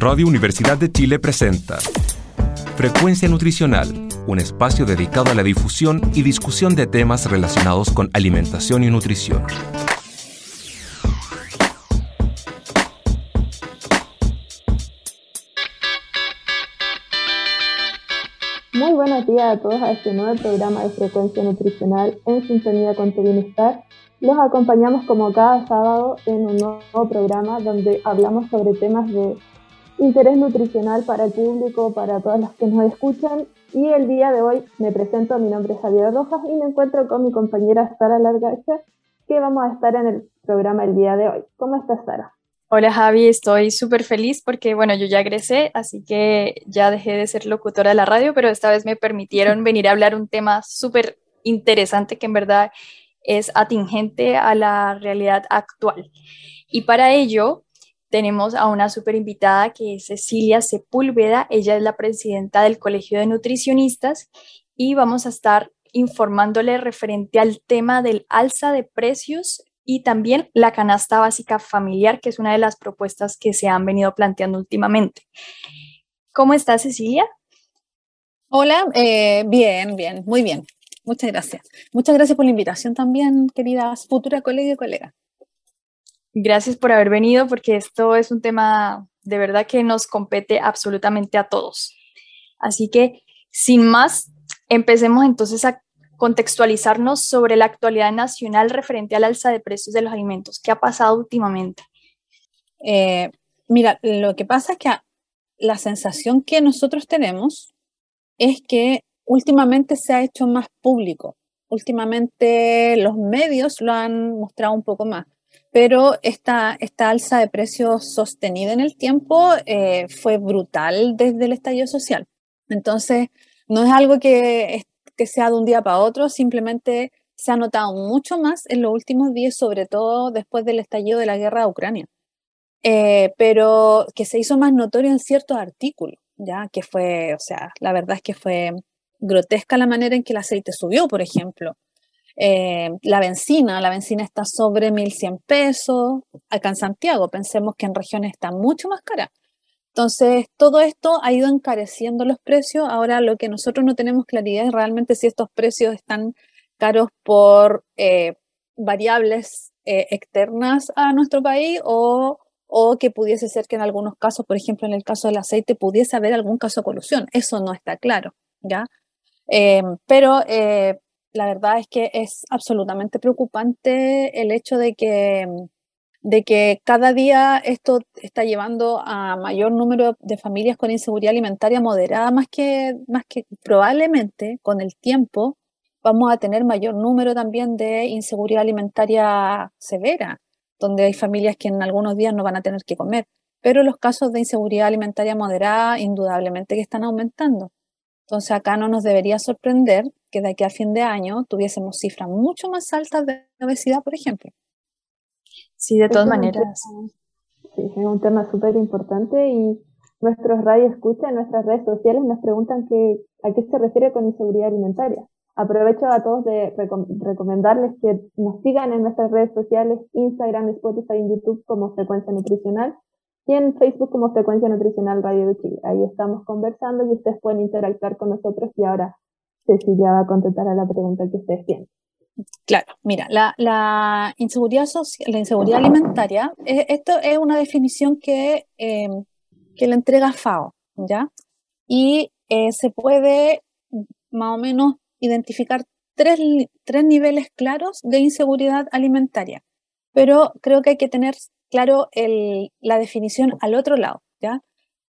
Radio Universidad de Chile presenta Frecuencia Nutricional, un espacio dedicado a la difusión y discusión de temas relacionados con alimentación y nutrición. Muy buenos días a todos a este nuevo programa de Frecuencia Nutricional en sintonía con tu bienestar. Los acompañamos como cada sábado en un nuevo programa donde hablamos sobre temas de interés nutricional para el público, para todos los que nos escuchan. Y el día de hoy me presento, mi nombre es Javier Rojas y me encuentro con mi compañera Sara Largacha, que vamos a estar en el programa el día de hoy. ¿Cómo estás, Sara? Hola Javi, estoy súper feliz porque, bueno, yo ya egresé, así que ya dejé de ser locutora de la radio, pero esta vez me permitieron venir a hablar un tema súper interesante que en verdad es atingente a la realidad actual. Y para ello tenemos a una súper invitada que es Cecilia Sepúlveda. Ella es la presidenta del Colegio de Nutricionistas y vamos a estar informándole referente al tema del alza de precios y también la canasta básica familiar, que es una de las propuestas que se han venido planteando últimamente. ¿Cómo está Cecilia? Hola, eh, bien, bien, muy bien. Muchas gracias. Muchas gracias por la invitación también, queridas futura colega y colega. Gracias por haber venido porque esto es un tema de verdad que nos compete absolutamente a todos. Así que, sin más, empecemos entonces a contextualizarnos sobre la actualidad nacional referente al alza de precios de los alimentos. ¿Qué ha pasado últimamente? Eh, mira, lo que pasa es que la sensación que nosotros tenemos es que últimamente se ha hecho más público. Últimamente los medios lo han mostrado un poco más, pero esta, esta alza de precios sostenida en el tiempo eh, fue brutal desde el estallido social. Entonces, no es algo que, que sea de un día para otro, simplemente se ha notado mucho más en los últimos días, sobre todo después del estallido de la guerra de Ucrania, eh, pero que se hizo más notorio en ciertos artículos, ya que fue, o sea, la verdad es que fue grotesca la manera en que el aceite subió, por ejemplo. Eh, la benzina, la benzina está sobre 1.100 pesos. Acá en Santiago, pensemos que en regiones está mucho más cara. Entonces, todo esto ha ido encareciendo los precios. Ahora, lo que nosotros no tenemos claridad es realmente si estos precios están caros por eh, variables eh, externas a nuestro país o, o, que pudiese ser que en algunos casos, por ejemplo, en el caso del aceite, pudiese haber algún caso de colusión. Eso no está claro, ¿ya? Pero la verdad es que es absolutamente preocupante el hecho de que, de que cada día esto está llevando a mayor número de familias con inseguridad alimentaria moderada, más que, más que probablemente con el tiempo vamos a tener mayor número también de inseguridad alimentaria severa, donde hay familias que en algunos días no van a tener que comer. Pero los casos de inseguridad alimentaria moderada indudablemente que están aumentando. Entonces acá no nos debería sorprender que de aquí a fin de año tuviésemos cifras mucho más altas de obesidad, por ejemplo. Sí, de todas maneras. sí, es un tema súper importante y nuestros radios escucha en nuestras redes sociales nos preguntan que, a qué se refiere con inseguridad alimentaria. Aprovecho a todos de recomendarles que nos sigan en nuestras redes sociales, Instagram, Spotify y YouTube como Frecuencia Nutricional y en Facebook como Frecuencia Nutricional Radio de Chile. Ahí estamos conversando y ustedes pueden interactuar con nosotros y ahora Cecilia va a contestar a la pregunta que ustedes tienen. Claro, mira, la, inseguridad social, la inseguridad alimentaria, eh, esto es una definición que, em, que le entrega FAO, ¿ya? Y eh, se puede más o menos identificar tres, tres niveles claros de inseguridad alimentaria, pero creo que hay que tener claro la definición al otro lado, ¿ya?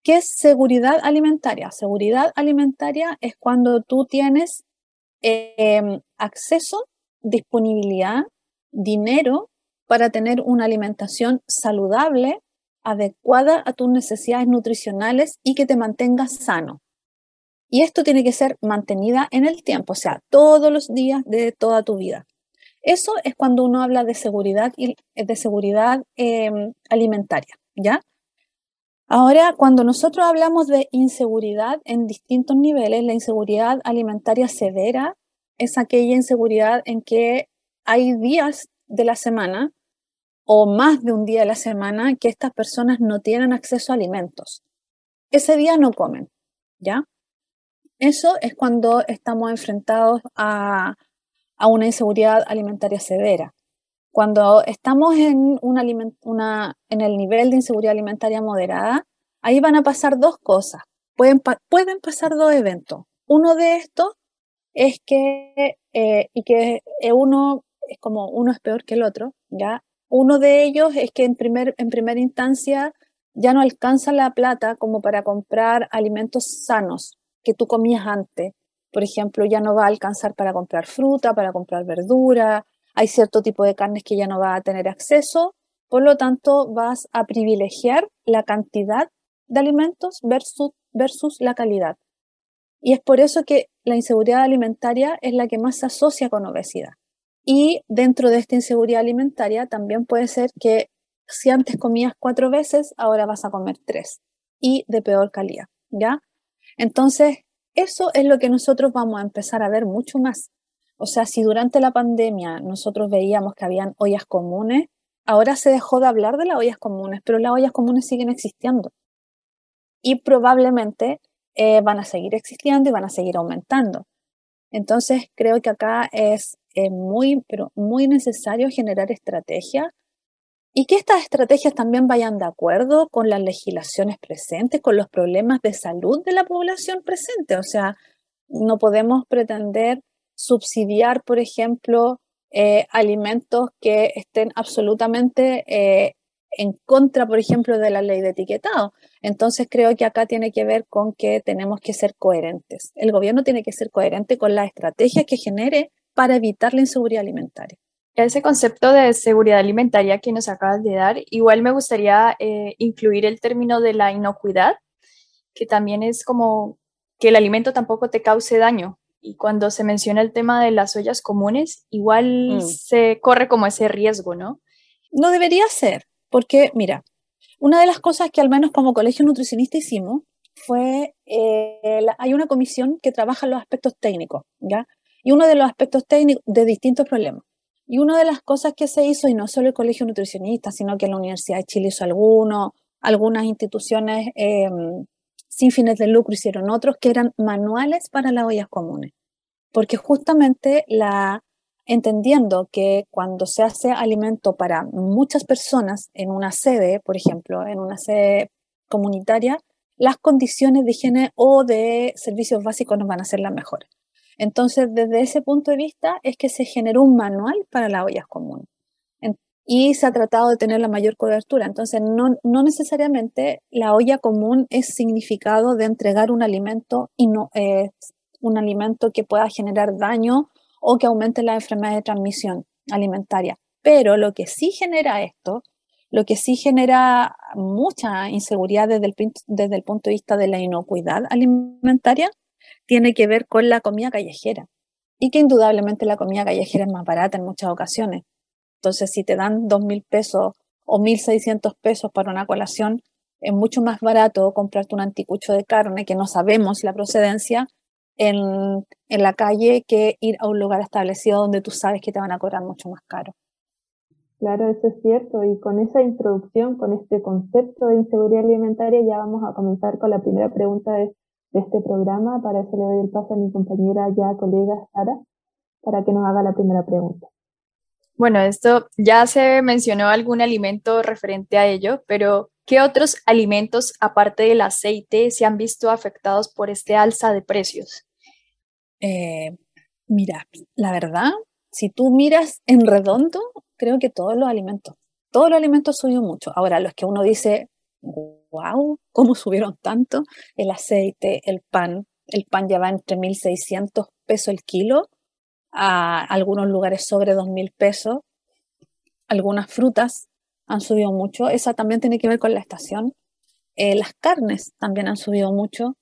¿Qué es seguridad alimentaria? Seguridad alimentaria es cuando tú tienes em, acceso, disponibilidad, dinero para tener una alimentación saludable, adecuada a tus necesidades nutricionales y que te mantenga sano. Y esto tiene que ser mantenida en el tiempo, o sea, todos los días de toda tu vida. Eso es cuando uno habla de seguridad, de seguridad em, alimentaria, ¿ya? Ahora, cuando nosotros hablamos de inseguridad en distintos niveles, la inseguridad alimentaria severa es aquella inseguridad en que hay días de la semana o más de un día de la semana que estas personas no tienen acceso a alimentos. ese día no comen, ¿ya? Eso es cuando estamos enfrentados a, una inseguridad alimentaria severa. Cuando estamos en, el nivel de inseguridad alimentaria moderada, ahí van a pasar dos cosas. Pueden, pasar dos eventos. Uno de estos es que, eh, y que uno es como uno es peor que el otro, ¿ya? Uno de ellos es que en, primer, en primera instancia ya no alcanza la plata como para comprar alimentos sanos que tú comías antes. Por ejemplo, ya no va a alcanzar para comprar fruta, para comprar verdura, hay cierto tipo de carnes que ya no va a tener acceso, por lo tanto vas a privilegiar la cantidad de alimentos versus, versus la calidad. Y es por eso que la inseguridad alimentaria es la que más se asocia con obesidad. Y dentro de esta inseguridad alimentaria también puede ser que si antes comías cuatro veces, ahora vas a comer tres y de peor calidad, ¿ya? Entonces, eso es lo que nosotros vamos a empezar a ver mucho más. O sea, si durante la pandemia nosotros veíamos que habían ollas comunes, ahora se dejó de hablar de las ollas comunes, pero las ollas comunes siguen existiendo. Y probablemente eh, van a seguir existiendo y van a seguir aumentando. Entonces, creo que acá es eh, muy, pero muy necesario generar estrategias y que estas estrategias también vayan de acuerdo con las legislaciones presentes, con los problemas de salud de la población presente. O sea, no podemos pretender subsidiar, por ejemplo, eh, alimentos que estén absolutamente eh, en contra, por ejemplo, de la ley de etiquetado. Entonces creo que acá tiene que ver con que tenemos que ser coherentes. El gobierno tiene que ser coherente con la estrategia que genere para evitar la inseguridad alimentaria. Ese concepto de seguridad alimentaria que nos acabas de dar, igual me gustaría eh, incluir el término de la inocuidad, que también es como que el alimento tampoco te cause daño. Y cuando se menciona el tema de las ollas comunes, igual mm. se corre como ese riesgo, ¿no? No debería ser, porque mira, una de las cosas que al menos como colegio nutricionista hicimos fue, eh, hay una comisión que trabaja los aspectos técnicos, ¿ya? Y uno de los aspectos técnicos de distintos problemas. Y una de las cosas que se hizo, y no solo el Colegio Nutricionista, sino que la Universidad de Chile hizo algunos, algunas instituciones em, sin fines de lucro hicieron otros, que eran manuales para las ollas comunes. Porque justamente la, entendiendo que cuando se hace alimento para muchas personas en una sede, por ejemplo, en una sede comunitaria, las condiciones de higiene o de servicios básicos no van a ser las mejores. Entonces, desde ese punto de vista es que se generó un manual para las ollas comunes y se ha tratado de tener la mayor cobertura. Entonces, no, no necesariamente la olla común es significado de entregar un alimento y no eh, un alimento que pueda generar daño o que aumente la enfermedad de transmisión alimentaria. Pero lo que sí genera esto, lo que sí genera mucha inseguridad desde el, desde el punto de vista de la inocuidad alimentaria, tiene que ver con la comida callejera. Y que indudablemente la comida callejera es más barata en muchas ocasiones. Entonces, si te dan dos mil pesos o mil seiscientos pesos para una colación, es mucho más barato comprarte un anticucho de carne que no sabemos la procedencia en, en la calle que ir a un lugar establecido donde tú sabes que te van a cobrar mucho más caro. Claro, eso es cierto. Y con esa introducción, con este concepto de inseguridad alimentaria, ya vamos a comenzar con la primera pregunta de de este programa. Para eso le doy el paso a mi compañera ya colega Sara para que nos haga la primera pregunta. Bueno, esto ya se mencionó algún alimento referente a ello, pero ¿qué otros alimentos aparte del aceite se han visto afectados por este alza de precios? Eh, mira, la verdad, si tú miras en redondo, creo que todos los alimentos, todos los alimentos subió mucho. Ahora, los que uno dice, wow, ¿cómo subieron tanto? El aceite, el pan, el pan ya va entre 1.600 pesos el kilo, a algunos lugares sobre 2.000 pesos. Algunas frutas han subido mucho, esa también tiene que ver con la estación. Eh, las carnes también han subido mucho,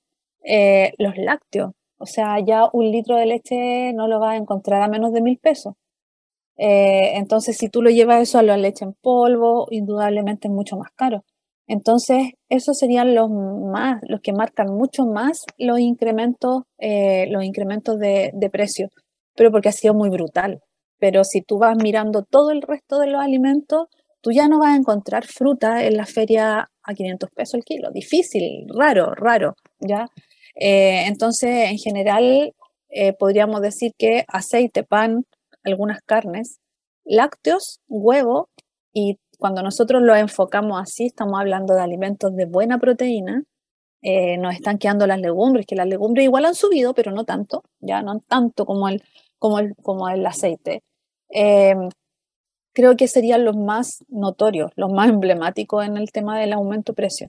eh, los lácteos, o sea, ya un litro de leche no lo vas a encontrar a menos de mil pesos. Eh, entonces, si tú lo llevas eso a la leche en polvo, indudablemente es mucho más caro. Entonces, esos serían los más, los que marcan mucho más los incrementos, los incrementos de, de precio, pero porque ha sido muy brutal. Pero si tú vas mirando todo el resto de los alimentos, tú ya no vas a encontrar fruta en la feria a 500 pesos el kilo. Difícil, raro, raro, ¿ya? Eh, entonces, en general, eh, podríamos decir que aceite, pan, algunas carnes, lácteos, huevo, y cuando nosotros lo enfocamos así, estamos hablando de alimentos de buena proteína, eh, nos están quedando las legumbres, que las legumbres igual han subido, pero no tanto, ya no tanto como el, como el, como el aceite. Em, creo que serían los más notorios, los más emblemáticos en el tema del aumento de precio.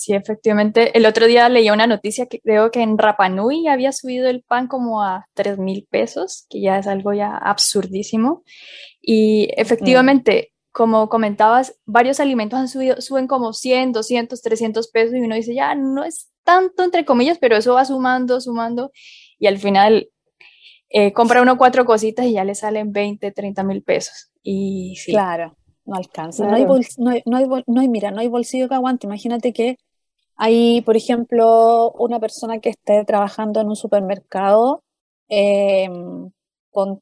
Sí, efectivamente. El otro día leía una noticia que creo que en Rapanui había subido el pan como a 3 mil pesos, que ya es algo ya absurdísimo. Y efectivamente, como comentabas, varios alimentos han subido, suben como 100, 200, 300 pesos y uno dice, ya no es tanto entre comillas, pero eso va sumando, sumando y al final eh, compra uno cuatro cositas y ya le salen 20, 30 mil pesos. Y sí. Claro, no alcanza. No, hay no, hay, mira, no hay bolsillo que aguante. Imagínate que hay, por ejemplo, una persona que esté trabajando en un supermercado em, con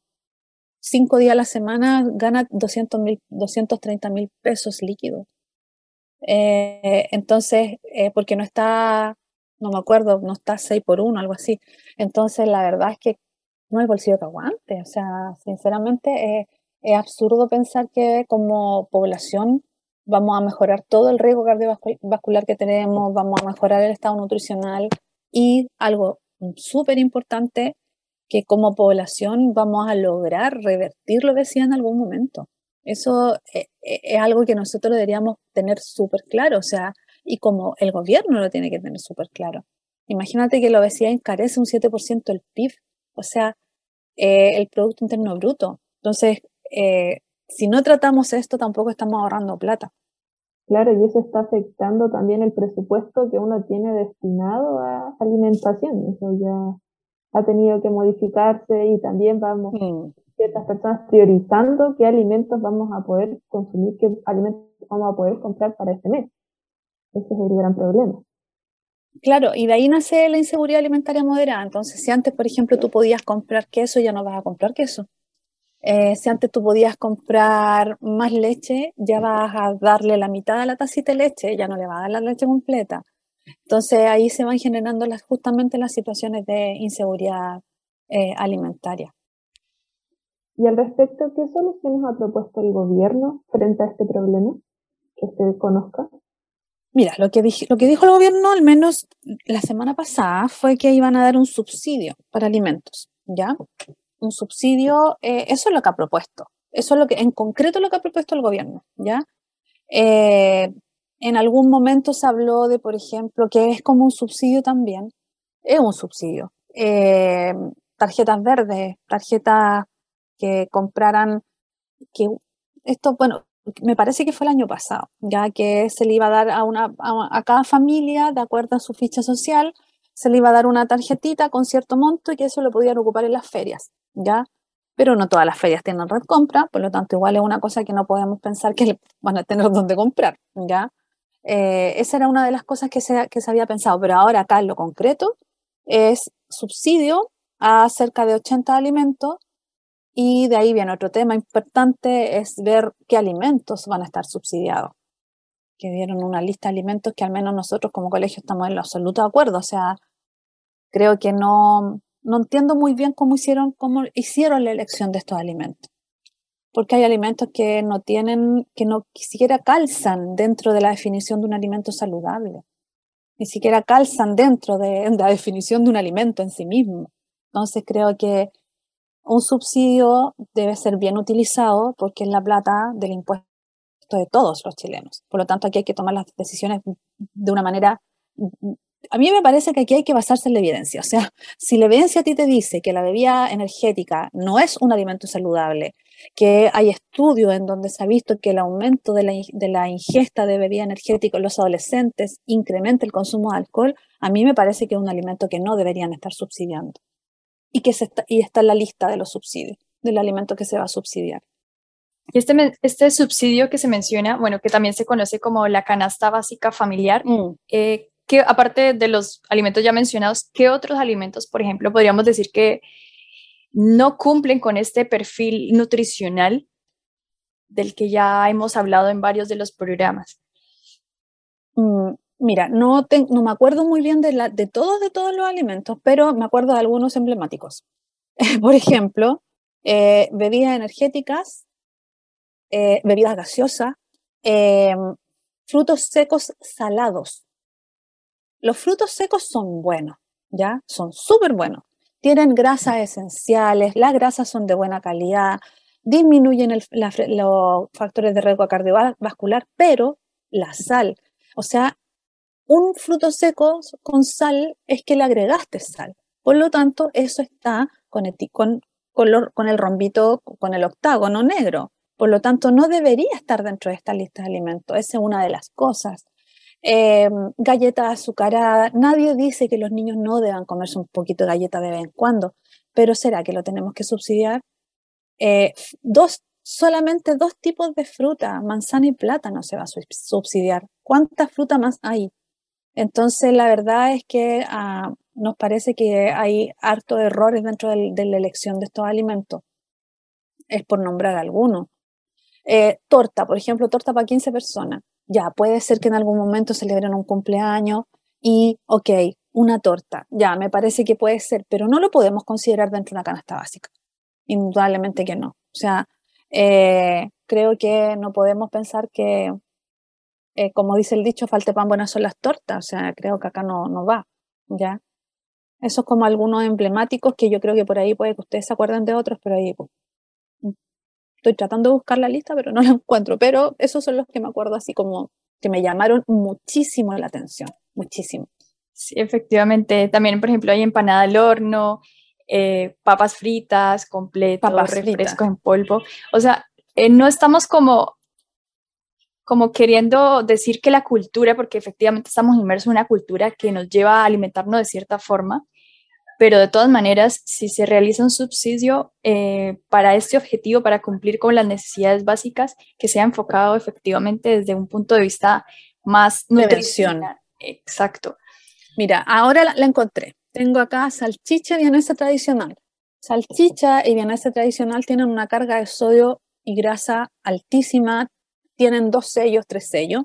cinco días a la semana gana 200 mil, 230 mil pesos líquidos. Eh, entonces, eh, porque no está, no me acuerdo, no está 6 por 1, algo así. Entonces, la verdad es que no hay bolsillo que aguante. O sea, sinceramente, es absurdo pensar que como población vamos a mejorar todo el riesgo cardiovascular que tenemos, vamos a mejorar el estado nutricional y algo súper importante que como población vamos a lograr revertir lo que decía en algún momento. Eso eh, eh, es, algo que nosotros deberíamos tener súper claro, o sea, y como el gobierno lo tiene que tener súper claro. Imagínate que la obesidad encarece un 7% el PIB, o sea, eh, el Producto Interno Bruto. Entonces, si no tratamos esto, tampoco estamos ahorrando plata. Claro, y eso está afectando también el presupuesto que uno tiene destinado a alimentación. Eso ya ha tenido que modificarse y también vamos, mm. ciertas personas priorizando qué alimentos vamos a poder consumir, qué alimentos vamos a poder comprar para este mes. Ese es el gran problema. Claro, y de ahí nace la inseguridad alimentaria moderada. Entonces, si antes, por ejemplo, tú podías comprar queso, ya no vas a comprar queso. Eh, si antes tú podías comprar más leche, ya vas a darle la mitad de la tacita de leche, ya no le vas a dar la leche completa. Entonces ahí se van generando las, justamente las situaciones de inseguridad eh, alimentaria. Y al respecto, ¿qué soluciones ha propuesto el gobierno frente a este problema que usted conozca? Mira, lo que, lo que dijo el gobierno, al menos la semana pasada, fue que iban a dar un subsidio para alimentos, ¿ya? Un subsidio, eh, eso es lo que ha propuesto. Eso es lo que, en concreto, lo que ha propuesto el gobierno, ¿ya? Eh, en algún momento se habló de, por ejemplo, que es como un subsidio también. Es un subsidio. Eh, tarjetas verdes, tarjetas que compraran, que esto, bueno, me parece que fue el año pasado, ya que se le iba a dar a, una, a, cada familia, de acuerdo a su ficha social, se le iba a dar una tarjetita con cierto monto y que eso lo podían ocupar en las ferias, ¿ya? Pero no todas las ferias tienen red compra, por lo tanto igual es una cosa que no podemos pensar que van a tener donde comprar, ¿ya? Eh, esa era una de las cosas que se, que se había pensado, pero ahora acá en lo concreto es subsidio a cerca de 80 alimentos y de ahí viene otro tema importante, es ver qué alimentos van a estar subsidiados. Que dieron una lista de alimentos que al menos nosotros como colegio estamos en lo absoluto de acuerdo. O sea, creo que no, no entiendo muy bien cómo hicieron, cómo hicieron la elección de estos alimentos porque hay alimentos que no tienen, que no siquiera calzan dentro de la definición de un alimento saludable, ni siquiera calzan dentro de, la definición de un alimento en sí mismo. Entonces creo que un subsidio debe ser bien utilizado porque es la plata del impuesto de todos los chilenos. Por lo tanto, aquí hay que tomar las decisiones de una manera a mí me parece que aquí hay que basarse en la evidencia. O sea, si la evidencia a ti te dice que la bebida energética no es un alimento saludable, que hay estudios en donde se ha visto que el aumento de la, ingesta de bebida energética en los adolescentes incrementa el consumo de alcohol, a mí me parece que es un alimento que no deberían estar subsidiando. Y que está, y está en la lista de los subsidios, del alimento que se va a subsidiar. Y este, este subsidio que se menciona, bueno, que también se conoce como la canasta básica familiar, mm. eh, que aparte de los alimentos ya mencionados, ¿qué otros alimentos, por ejemplo, podríamos decir que no cumplen con este perfil nutricional del que ya hemos hablado en varios de los programas? Mm, mira, no, me acuerdo muy bien de todos, de todos los alimentos, pero me acuerdo de algunos emblemáticos. Por ejemplo, eh, bebidas energéticas, eh, bebidas gaseosas, em, frutos secos salados. Los frutos secos son buenos, ¿ya? Son súper buenos. Tienen grasas esenciales, las grasas son de buena calidad, disminuyen los factores de riesgo cardiovascular, pero la sal, o sea, un fruto seco con sal es que le agregaste sal. Por lo tanto, eso está con, el rombito, con el octágono negro. Por lo tanto, no debería estar dentro de esta lista de alimentos. Esa es una de las cosas. Eh, galletas azucaradas. Nadie dice que los niños no deban comerse un poquito de galleta de vez en cuando, pero ¿será que lo tenemos que subsidiar? Eh, dos, solamente dos tipos de fruta, manzana y plátano se va a subsidiar. ¿Cuánta fruta más hay? Entonces, la verdad es que ah, nos parece que hay harto errores dentro de la elección de estos alimentos. Es por nombrar algunos. Eh, torta, por ejemplo, torta para 15 personas. Ya, puede ser que en algún momento celebren un cumpleaños y, ok, una torta. Ya, me parece que puede ser, pero no lo podemos considerar dentro de una canasta básica. Indudablemente que no. O sea, eh, creo que no podemos pensar que, eh, como dice el dicho, falte pan, buenas son las tortas. O sea, creo que acá no, no va. ¿ya? Esos como algunos emblemáticos que yo creo que por ahí puede que ustedes se acuerden de otros, pero ahí pues, estoy tratando de buscar la lista, pero no la encuentro. Pero esos son los que me acuerdo así como que me llamaron muchísimo la atención, muchísimo. Sí, efectivamente. También, por ejemplo, hay empanada al horno, eh, papas fritas, completo, papas refresco en polvo. O sea, eh, no estamos como, como queriendo decir que la cultura, porque efectivamente estamos inmersos en una cultura que nos lleva a alimentarnos de cierta forma, pero de todas maneras, si se realiza un subsidio eh, para este objetivo, para cumplir con las necesidades básicas, que sea enfocado efectivamente desde un punto de vista más nutricional. Exacto. Mira, ahora la, encontré. Tengo acá salchicha y vienesa tradicional. Salchicha y vienesa tradicional tienen una carga de sodio y grasa altísima, tienen dos sellos, tres sellos.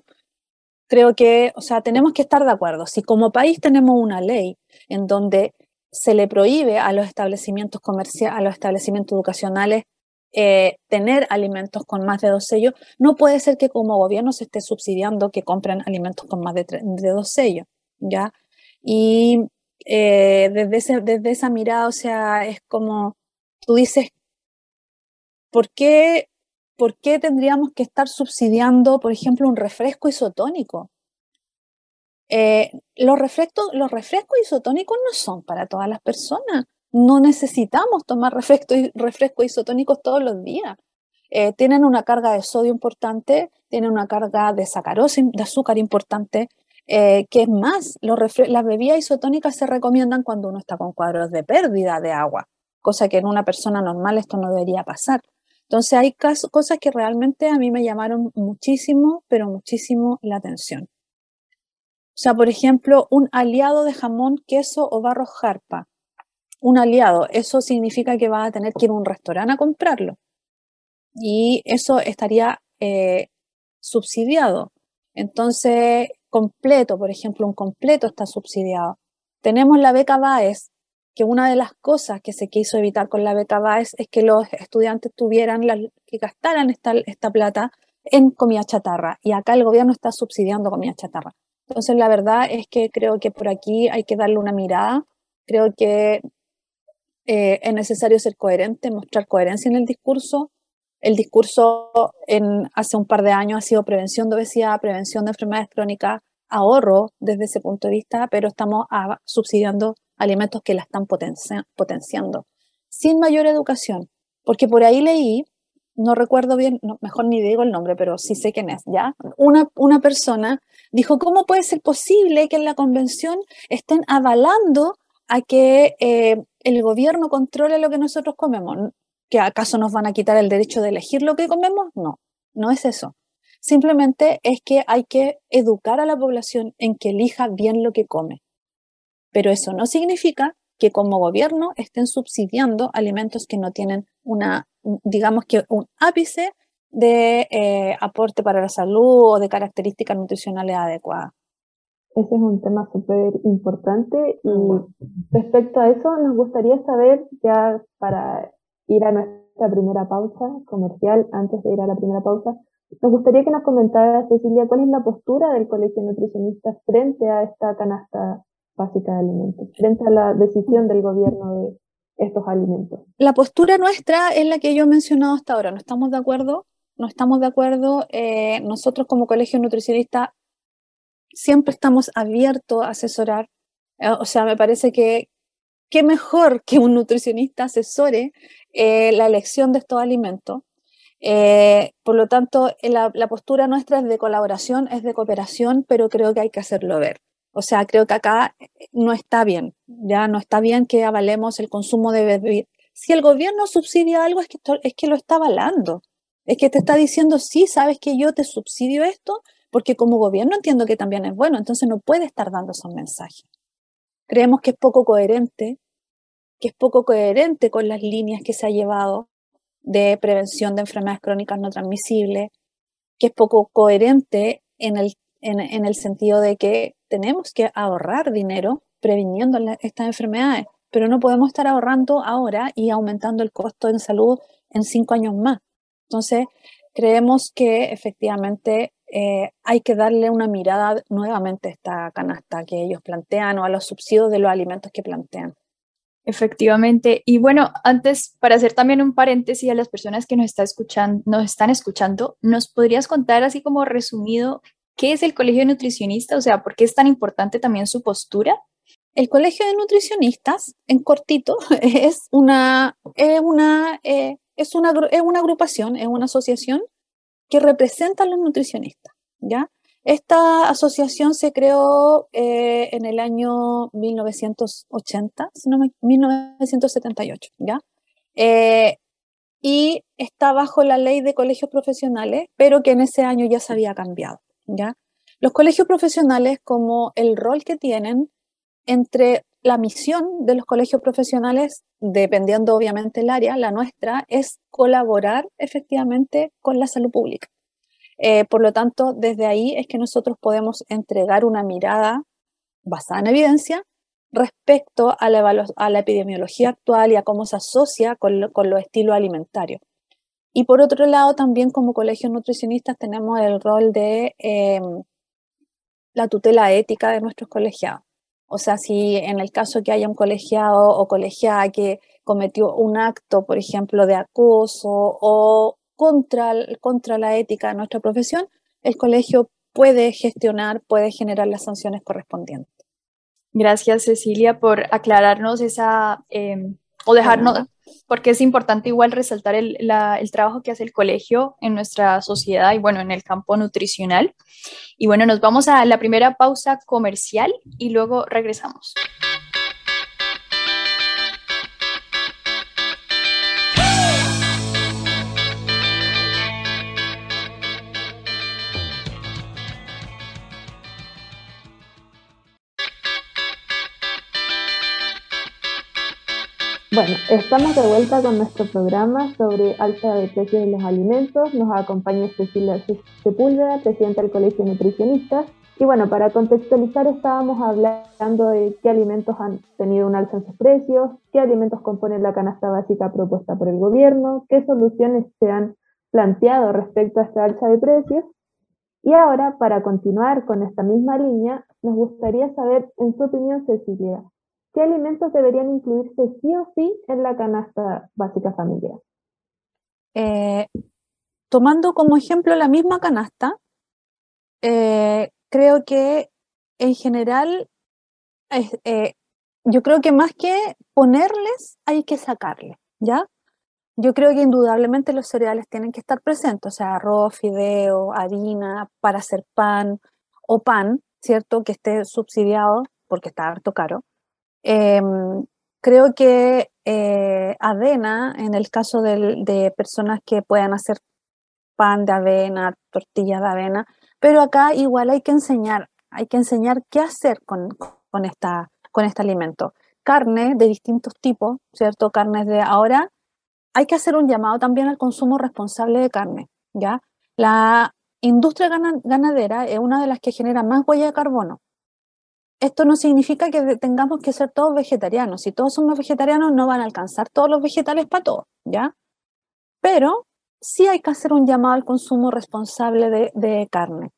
Creo que, o sea, tenemos que estar de acuerdo. Si como país tenemos una ley en donde se le prohíbe a los establecimientos comerciales, a los establecimientos educacionales eh, tener alimentos con más de dos sellos, no puede ser que como gobierno se esté subsidiando que compren alimentos con más de, de dos sellos, ¿ya? Y eh, desde, desde esa mirada, o sea, es como tú dices, ¿por qué, ¿por qué tendríamos que estar subsidiando, por ejemplo, un refresco isotónico? Eh, los, refrescos, isotónicos no son para todas las personas. No necesitamos tomar refrescos refresco isotónicos todos los días. Eh, tienen una carga de sodio importante, tienen una carga de sacarosa, de azúcar importante, eh, que es más, las bebidas isotónicas se recomiendan cuando uno está con cuadros de pérdida de agua, cosa que en una persona normal esto no debería pasar. Entonces hay cosas que realmente a mí me llamaron muchísimo, pero muchísimo la atención. O sea, por ejemplo, un aliado de jamón, queso o barro jarpa. Un aliado, eso significa que va a tener que ir a un restaurante a comprarlo. Y eso estaría eh, subsidiado. Entonces, completo, por ejemplo, un completo está subsidiado. Tenemos la beca BAES, que una de las cosas que se quiso evitar con la beca BAES es que los estudiantes tuvieran, que gastaran esta, esta plata en comida chatarra. Y acá el gobierno está subsidiando comida chatarra. Entonces, la verdad es que creo que por aquí hay que darle una mirada. Creo que eh, es necesario ser coherente, mostrar coherencia en el discurso. El discurso en, hace un par de años ha sido prevención de obesidad, prevención de enfermedades crónicas, ahorro desde ese punto de vista, pero estamos subsidiando alimentos que la están potenciando, sin mayor educación. Porque por ahí leí, no recuerdo bien, mejor ni digo el nombre, pero sí sé quién es, ¿ya? Una, una persona dijo, ¿cómo puede ser posible que en la convención estén avalando a que eh, el gobierno controle lo que nosotros comemos? ¿Que acaso nos van a quitar el derecho de elegir lo que comemos? No, no es eso. Simplemente es que hay que educar a la población en que elija bien lo que come. Pero eso no significa que como gobierno estén subsidiando alimentos que no tienen una, digamos que un ápice de eh, aporte para la salud o de características nutricionales adecuadas. Ese es un tema súper importante y respecto a eso nos gustaría saber, ya para ir a nuestra primera pausa comercial, antes de ir a la primera pausa, nos gustaría que nos comentara, Cecilia, cuál es la postura del Colegio Nutricionista frente a esta canasta básica de alimentos, frente a la decisión del gobierno de estos alimentos. La postura nuestra es la que yo he mencionado hasta ahora. No estamos de acuerdo, no estamos de acuerdo. Eh, nosotros como Colegio Nutricionista siempre estamos abiertos a asesorar. Eh, o sea, me parece que qué mejor que un nutricionista asesore eh, la elección de estos alimentos. por lo tanto, la, la postura nuestra es de colaboración, es de cooperación, pero creo que hay que hacerlo ver. O sea, creo que acá no está bien, ya no está bien que avalemos el consumo de bebidas. Si el gobierno subsidia algo es que, es que lo está avalando, es que te está diciendo, sí, sabes que yo te subsidio esto, porque como gobierno entiendo que también es bueno, entonces no puede estar dando esos mensajes. Creemos que es poco coherente, que es poco coherente con las líneas que se ha llevado de prevención de enfermedades crónicas no transmisibles, que es poco coherente en el, en el sentido de que tenemos que ahorrar dinero previniendo estas enfermedades, pero no podemos estar ahorrando ahora y aumentando el costo en salud en cinco años más. Entonces, creemos que efectivamente eh, hay que darle una mirada nuevamente a esta canasta que ellos plantean o a los subsidios de los alimentos que plantean. Efectivamente. Y bueno, antes, para hacer también un paréntesis a las personas que nos, está escuchando, nos están escuchando, ¿nos podrías contar así como resumido ¿Qué es el colegio de nutricionistas? O sea, ¿por qué es tan importante también su postura? El colegio de nutricionistas, en cortito, es una, es una, eh, es una, es una agrupación, es una asociación que representa a los nutricionistas, ¿ya? Esta asociación se creó eh, en el año 1980, no 1978, ¿ya? Eh, y está bajo la ley de colegios profesionales, pero que en ese año ya se había cambiado. ¿Ya? Los colegios profesionales, como el rol que tienen entre la misión de los colegios profesionales, dependiendo obviamente el área, la nuestra, es colaborar efectivamente con la salud pública. Eh, por lo tanto, desde ahí es que nosotros podemos entregar una mirada basada en evidencia respecto a la, epidemiología actual y a cómo se asocia con los estilos alimentarios. Y por otro lado, también como colegios nutricionistas tenemos el rol de em, la tutela ética de nuestros colegiados. O sea, si en el caso que haya un colegiado o colegiada que cometió un acto, por ejemplo, de acoso o contra, contra la ética de nuestra profesión, el colegio puede gestionar, puede generar las sanciones correspondientes. Gracias, Cecilia, por aclararnos esa em, o dejarnos, porque es importante igual resaltar el, el, trabajo que hace el colegio en nuestra sociedad y bueno, en el campo nutricional. Y bueno, nos vamos a la primera pausa comercial y luego regresamos. Bueno, estamos de vuelta con nuestro programa sobre alza de precios de los alimentos. Nos acompaña Cecilia Sepúlveda, presidenta del Colegio de Nutricionistas. Y bueno, para contextualizar, estábamos hablando de qué alimentos han tenido un alza en sus precios, qué alimentos componen la canasta básica propuesta por el gobierno, qué soluciones se han planteado respecto a esta alza de precios. Y ahora, para continuar con esta misma línea, nos gustaría saber, en su opinión, Cecilia, ¿Qué alimentos deberían incluirse sí o sí en la canasta básica familiar? Eh, tomando como ejemplo la misma canasta, eh, creo que en general, eh, yo creo que más que ponerles, hay que sacarles, ¿ya? Yo creo que indudablemente los cereales tienen que estar presentes, o sea, arroz, fideo, harina para hacer pan o pan, ¿cierto? Que esté subsidiado porque está harto caro. Em, creo que eh, avena, en el caso de personas que puedan hacer pan de avena, tortillas de avena, pero acá igual hay que enseñar, hay que enseñar qué hacer con, con, esta, con este alimento. Carne de distintos tipos, ¿cierto? Carnes de ahora. Hay que hacer un llamado también al consumo responsable de carne, ¿ya? La industria ganadera es una de las que genera más huella de carbono. Esto no significa que tengamos que ser todos vegetarianos. Si todos somos vegetarianos, no van a alcanzar todos los vegetales para todos, ¿ya? Pero sí hay que hacer un llamado al consumo responsable de, carne.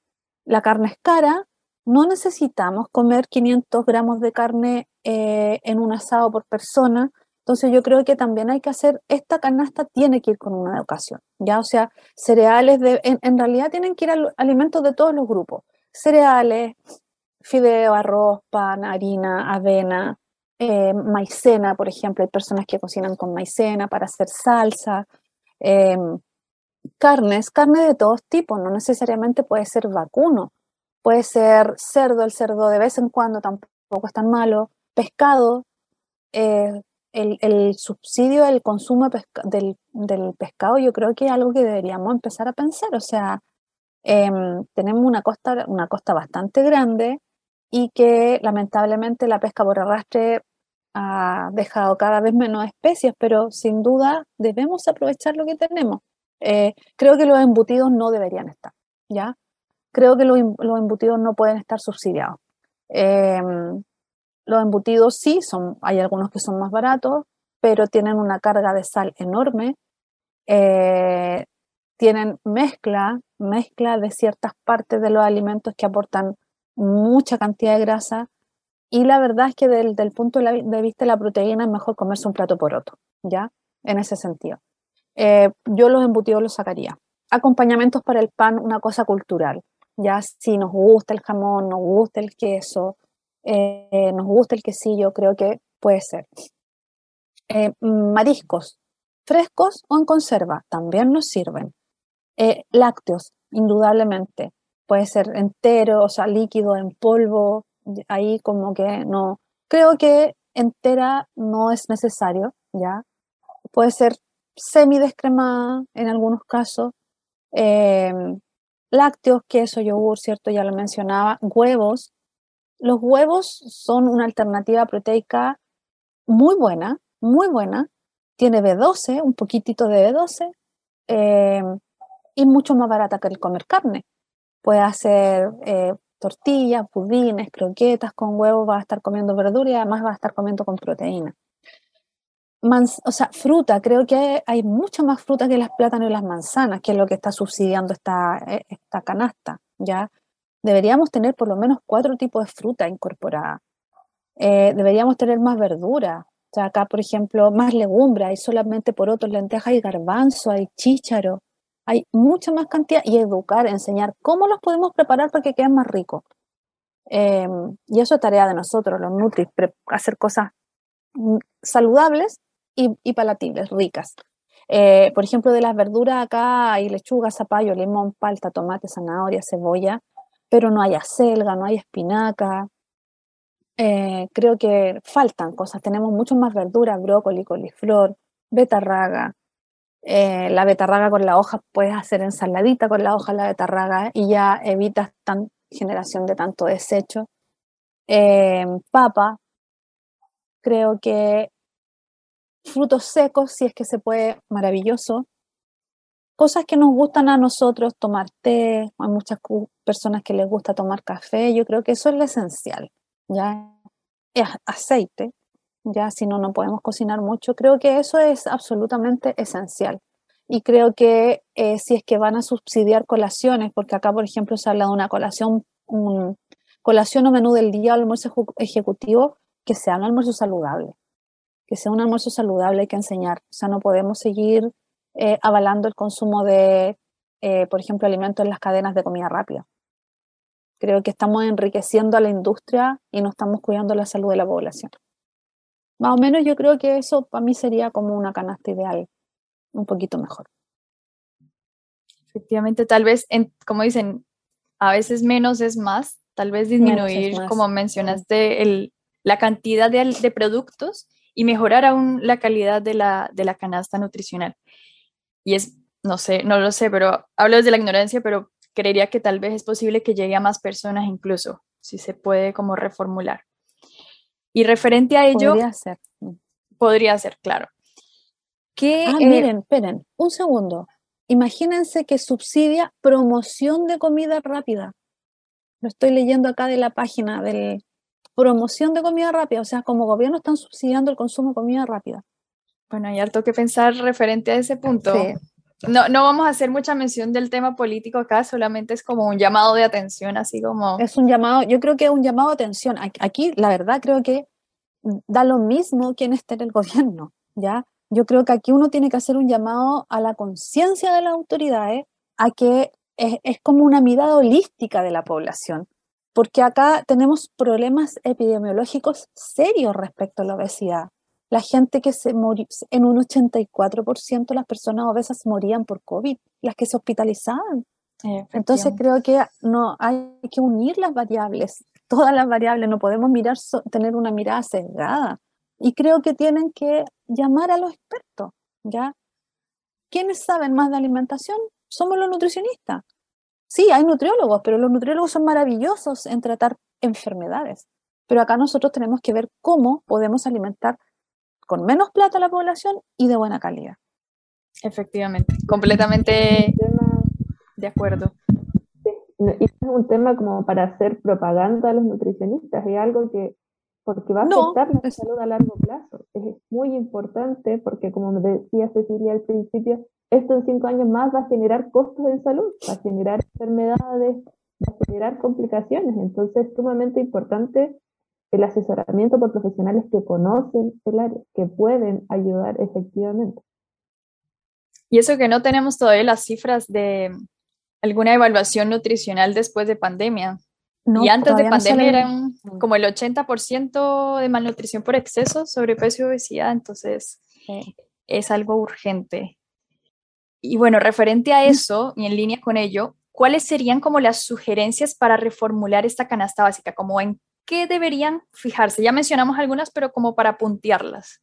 La carne es cara, no necesitamos comer 500 gramos de carne eh, en un asado por persona. Entonces yo creo que también hay que hacer, esta canasta tiene que ir con una educación, ¿ya? O sea, cereales, de, en, realidad tienen que ir a alimentos de todos los grupos. Cereales, fideo, arroz, pan, harina, avena, eh, maicena, por ejemplo, hay personas que cocinan con maicena para hacer salsa, em, carnes, carne de todos tipos, no necesariamente puede ser vacuno, puede ser cerdo, el cerdo de vez en cuando tampoco es tan malo, pescado, eh, el, subsidio del consumo del, pescado yo creo que es algo que deberíamos empezar a pensar, o sea, em, tenemos una costa, una costa bastante grande, y que lamentablemente la pesca por arrastre ha dejado cada vez menos especies, pero sin duda debemos aprovechar lo que tenemos. Eh, creo que los embutidos no deberían estar, ¿ya? Creo que los, embutidos no pueden estar subsidiados. Em, los embutidos sí, son, hay algunos que son más baratos, pero tienen una carga de sal enorme, eh, tienen mezcla, mezcla de ciertas partes de los alimentos que aportan mucha cantidad de grasa y la verdad es que del, punto de vista de la proteína es mejor comerse un plato por otro, ¿ya? En ese sentido. Eh, yo los embutidos los sacaría. Acompañamientos para el pan, una cosa cultural, ya si nos gusta el jamón, nos gusta el queso, eh, nos gusta el quesillo, creo que puede ser. Eh, mariscos, frescos o en conserva, también nos sirven. lácteos, indudablemente puede ser entero, o sea, líquido en polvo, ahí como que no. Creo que entera no es necesario, ¿ya? Puede ser semidescremada en algunos casos. Em, lácteos, queso, yogur, ¿cierto? Ya lo mencionaba. Huevos. Los huevos son una alternativa proteica muy buena, muy buena. Tiene B12, un poquitito de B12, em, y mucho más barata que el comer carne. Puede hacer eh, tortillas, budines, croquetas con huevos, va a estar comiendo verdura y además va a estar comiendo con proteína. o sea, fruta, creo que hay mucha más fruta que las plátanos y las manzanas, que es lo que está subsidiando esta, eh, esta canasta, ¿ya? Deberíamos tener por lo menos cuatro tipos de fruta incorporada. Eh, deberíamos tener más verdura. O sea, acá, por ejemplo, más legumbre, hay solamente por otros lentejas y garbanzo, hay chícharo, hay mucha más cantidad y educar, enseñar cómo los podemos preparar para que queden más ricos. Em, y eso es tarea de nosotros, los Nutris, hacer cosas mm, saludables y, y palatibles, ricas. Eh, por ejemplo, de las verduras acá hay lechuga, zapallo, limón, palta, tomate, zanahoria, cebolla, pero no hay acelga, no hay espinaca. Eh, creo que faltan cosas. Tenemos mucho más verduras, brócoli, coliflor, betarraga, eh, la betarraga con la hoja, puedes hacer ensaladita con la hoja la betarraga y ya evitas tan, generación de tanto desecho. Eh, papa, creo que frutos secos, si es que se puede, maravilloso. Cosas que nos gustan a nosotros, tomar té, hay muchas personas que les gusta tomar café, yo creo que eso es lo esencial, ¿ya? Aceite, ya si no, no podemos cocinar mucho. Creo que eso es absolutamente esencial. Y creo que eh, si es que van a subsidiar colaciones, porque acá, por ejemplo, se habla de una colación, un, colación o menú del día o almuerzo ejecutivo, que sea un almuerzo saludable. Que sea un almuerzo saludable hay que enseñar. O sea, no podemos seguir eh, avalando el consumo de, eh, por ejemplo, alimentos en las cadenas de comida rápida. Creo que estamos enriqueciendo a la industria y no estamos cuidando la salud de la población. Más o menos yo creo que eso para mí sería como una canasta ideal, un poquito mejor. Efectivamente, tal vez, como dicen, a veces menos es más, tal vez disminuir, como mencionaste, el, la cantidad de, productos y mejorar aún la calidad de la, de la canasta nutricional. Y es, no sé, no lo sé, pero hablo desde la ignorancia, pero creería que tal vez es posible que llegue a más personas incluso, si se puede como reformular. Y referente a ello... Podría ser. Podría ser, claro. Que, ah, eh, miren, esperen, un segundo. Imagínense que subsidia promoción de comida rápida. Lo estoy leyendo acá de la página del, promoción de comida rápida, o sea, como gobierno están subsidiando el consumo de comida rápida. Bueno, hay harto que pensar referente a ese punto. No, no vamos a hacer mucha mención del tema político acá, solamente es como un llamado de atención, así como... Es un llamado, yo creo que es un llamado de atención. Aquí, la verdad, creo que da lo mismo quién esté en el gobierno, ¿ya? Yo creo que aquí uno tiene que hacer un llamado a la conciencia de las autoridades, a que es, es como una mirada holística de la población, porque acá tenemos problemas epidemiológicos serios respecto a la obesidad la gente que se murió, en un 84% las personas obesas morían por COVID, las que se hospitalizaban. Entonces creo que no hay que unir las variables, todas las variables, no podemos mirar, tener una mirada sesgada. Y creo que tienen que llamar a los expertos, ¿ya? ¿Quiénes saben más de alimentación? Somos los nutricionistas. Sí, hay nutriólogos, pero los nutriólogos son maravillosos en tratar enfermedades. Pero acá nosotros tenemos que ver cómo podemos alimentar con menos plata a la población y de buena calidad. Efectivamente, completamente de acuerdo. Y es un tema como para hacer propaganda a los nutricionistas, es algo que, porque va a afectar la salud a largo plazo. Es muy importante porque, como decía Cecilia al principio, esto en cinco años más va a generar costos en salud, va a generar enfermedades, va a generar complicaciones. Entonces es sumamente importante el asesoramiento por profesionales que conocen el área, que pueden ayudar efectivamente. Y eso que no tenemos todavía las cifras de alguna evaluación nutricional después de pandemia. y antes de pandemia eran mm. como el 80% de malnutrición por exceso, sobrepeso y obesidad, entonces es algo urgente. Y bueno, referente a eso y en línea con ello, ¿cuáles serían como las sugerencias para reformular esta canasta básica? Como en qué deberían fijarse? Ya mencionamos algunas, pero como para puntearlas.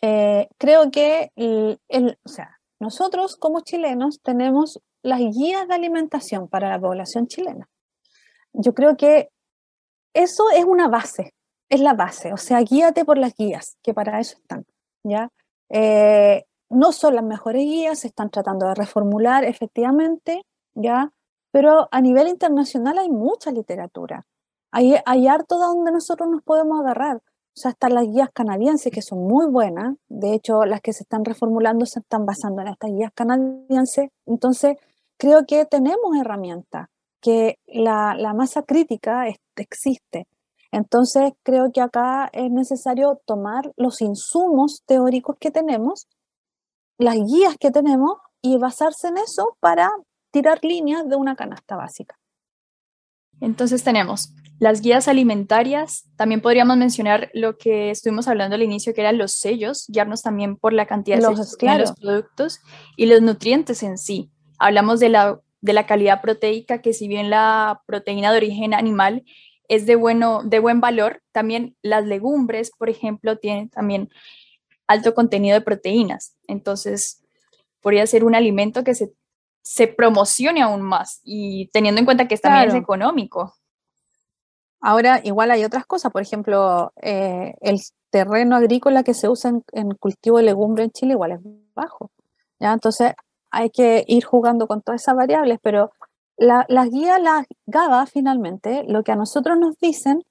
Eh, creo que, o sea, nosotros como chilenos tenemos las guías de alimentación para la población chilena. Yo creo que eso es una base, es la base, o sea, guíate por las guías, que para eso están, ¿ya? Eh, no son las mejores guías, se están tratando de reformular efectivamente, ¿ya? Pero a nivel internacional hay mucha literatura. Hay, hay harto donde nosotros nos podemos agarrar. O sea, están las guías canadienses que son muy buenas. De hecho, las que se están reformulando se están basando en estas guías canadienses. Entonces, creo que tenemos herramientas, que la, la masa crítica existe. Entonces, creo que acá es necesario tomar los insumos teóricos que tenemos, las guías que tenemos y basarse en eso para tirar líneas de una canasta básica. Entonces tenemos las guías alimentarias, también podríamos mencionar lo que estuvimos hablando al inicio, que eran los sellos, guiarnos también por la cantidad de los, los productos y los nutrientes en sí. Hablamos de la, de la calidad proteica, que si bien la proteína de origen animal es de, bueno, de buen valor, también las legumbres, por ejemplo, tienen también alto contenido de proteínas. Entonces, podría ser un alimento que se, se promocione aún más y teniendo en cuenta que también es económico. Ahora, igual hay otras cosas, por ejemplo, eh, el terreno agrícola que se usa en, cultivo de legumbre en Chile igual es bajo. ¿ya? Entonces, hay que ir jugando con todas esas variables, pero las guías, las GABA, finalmente, lo que a nosotros nos dicen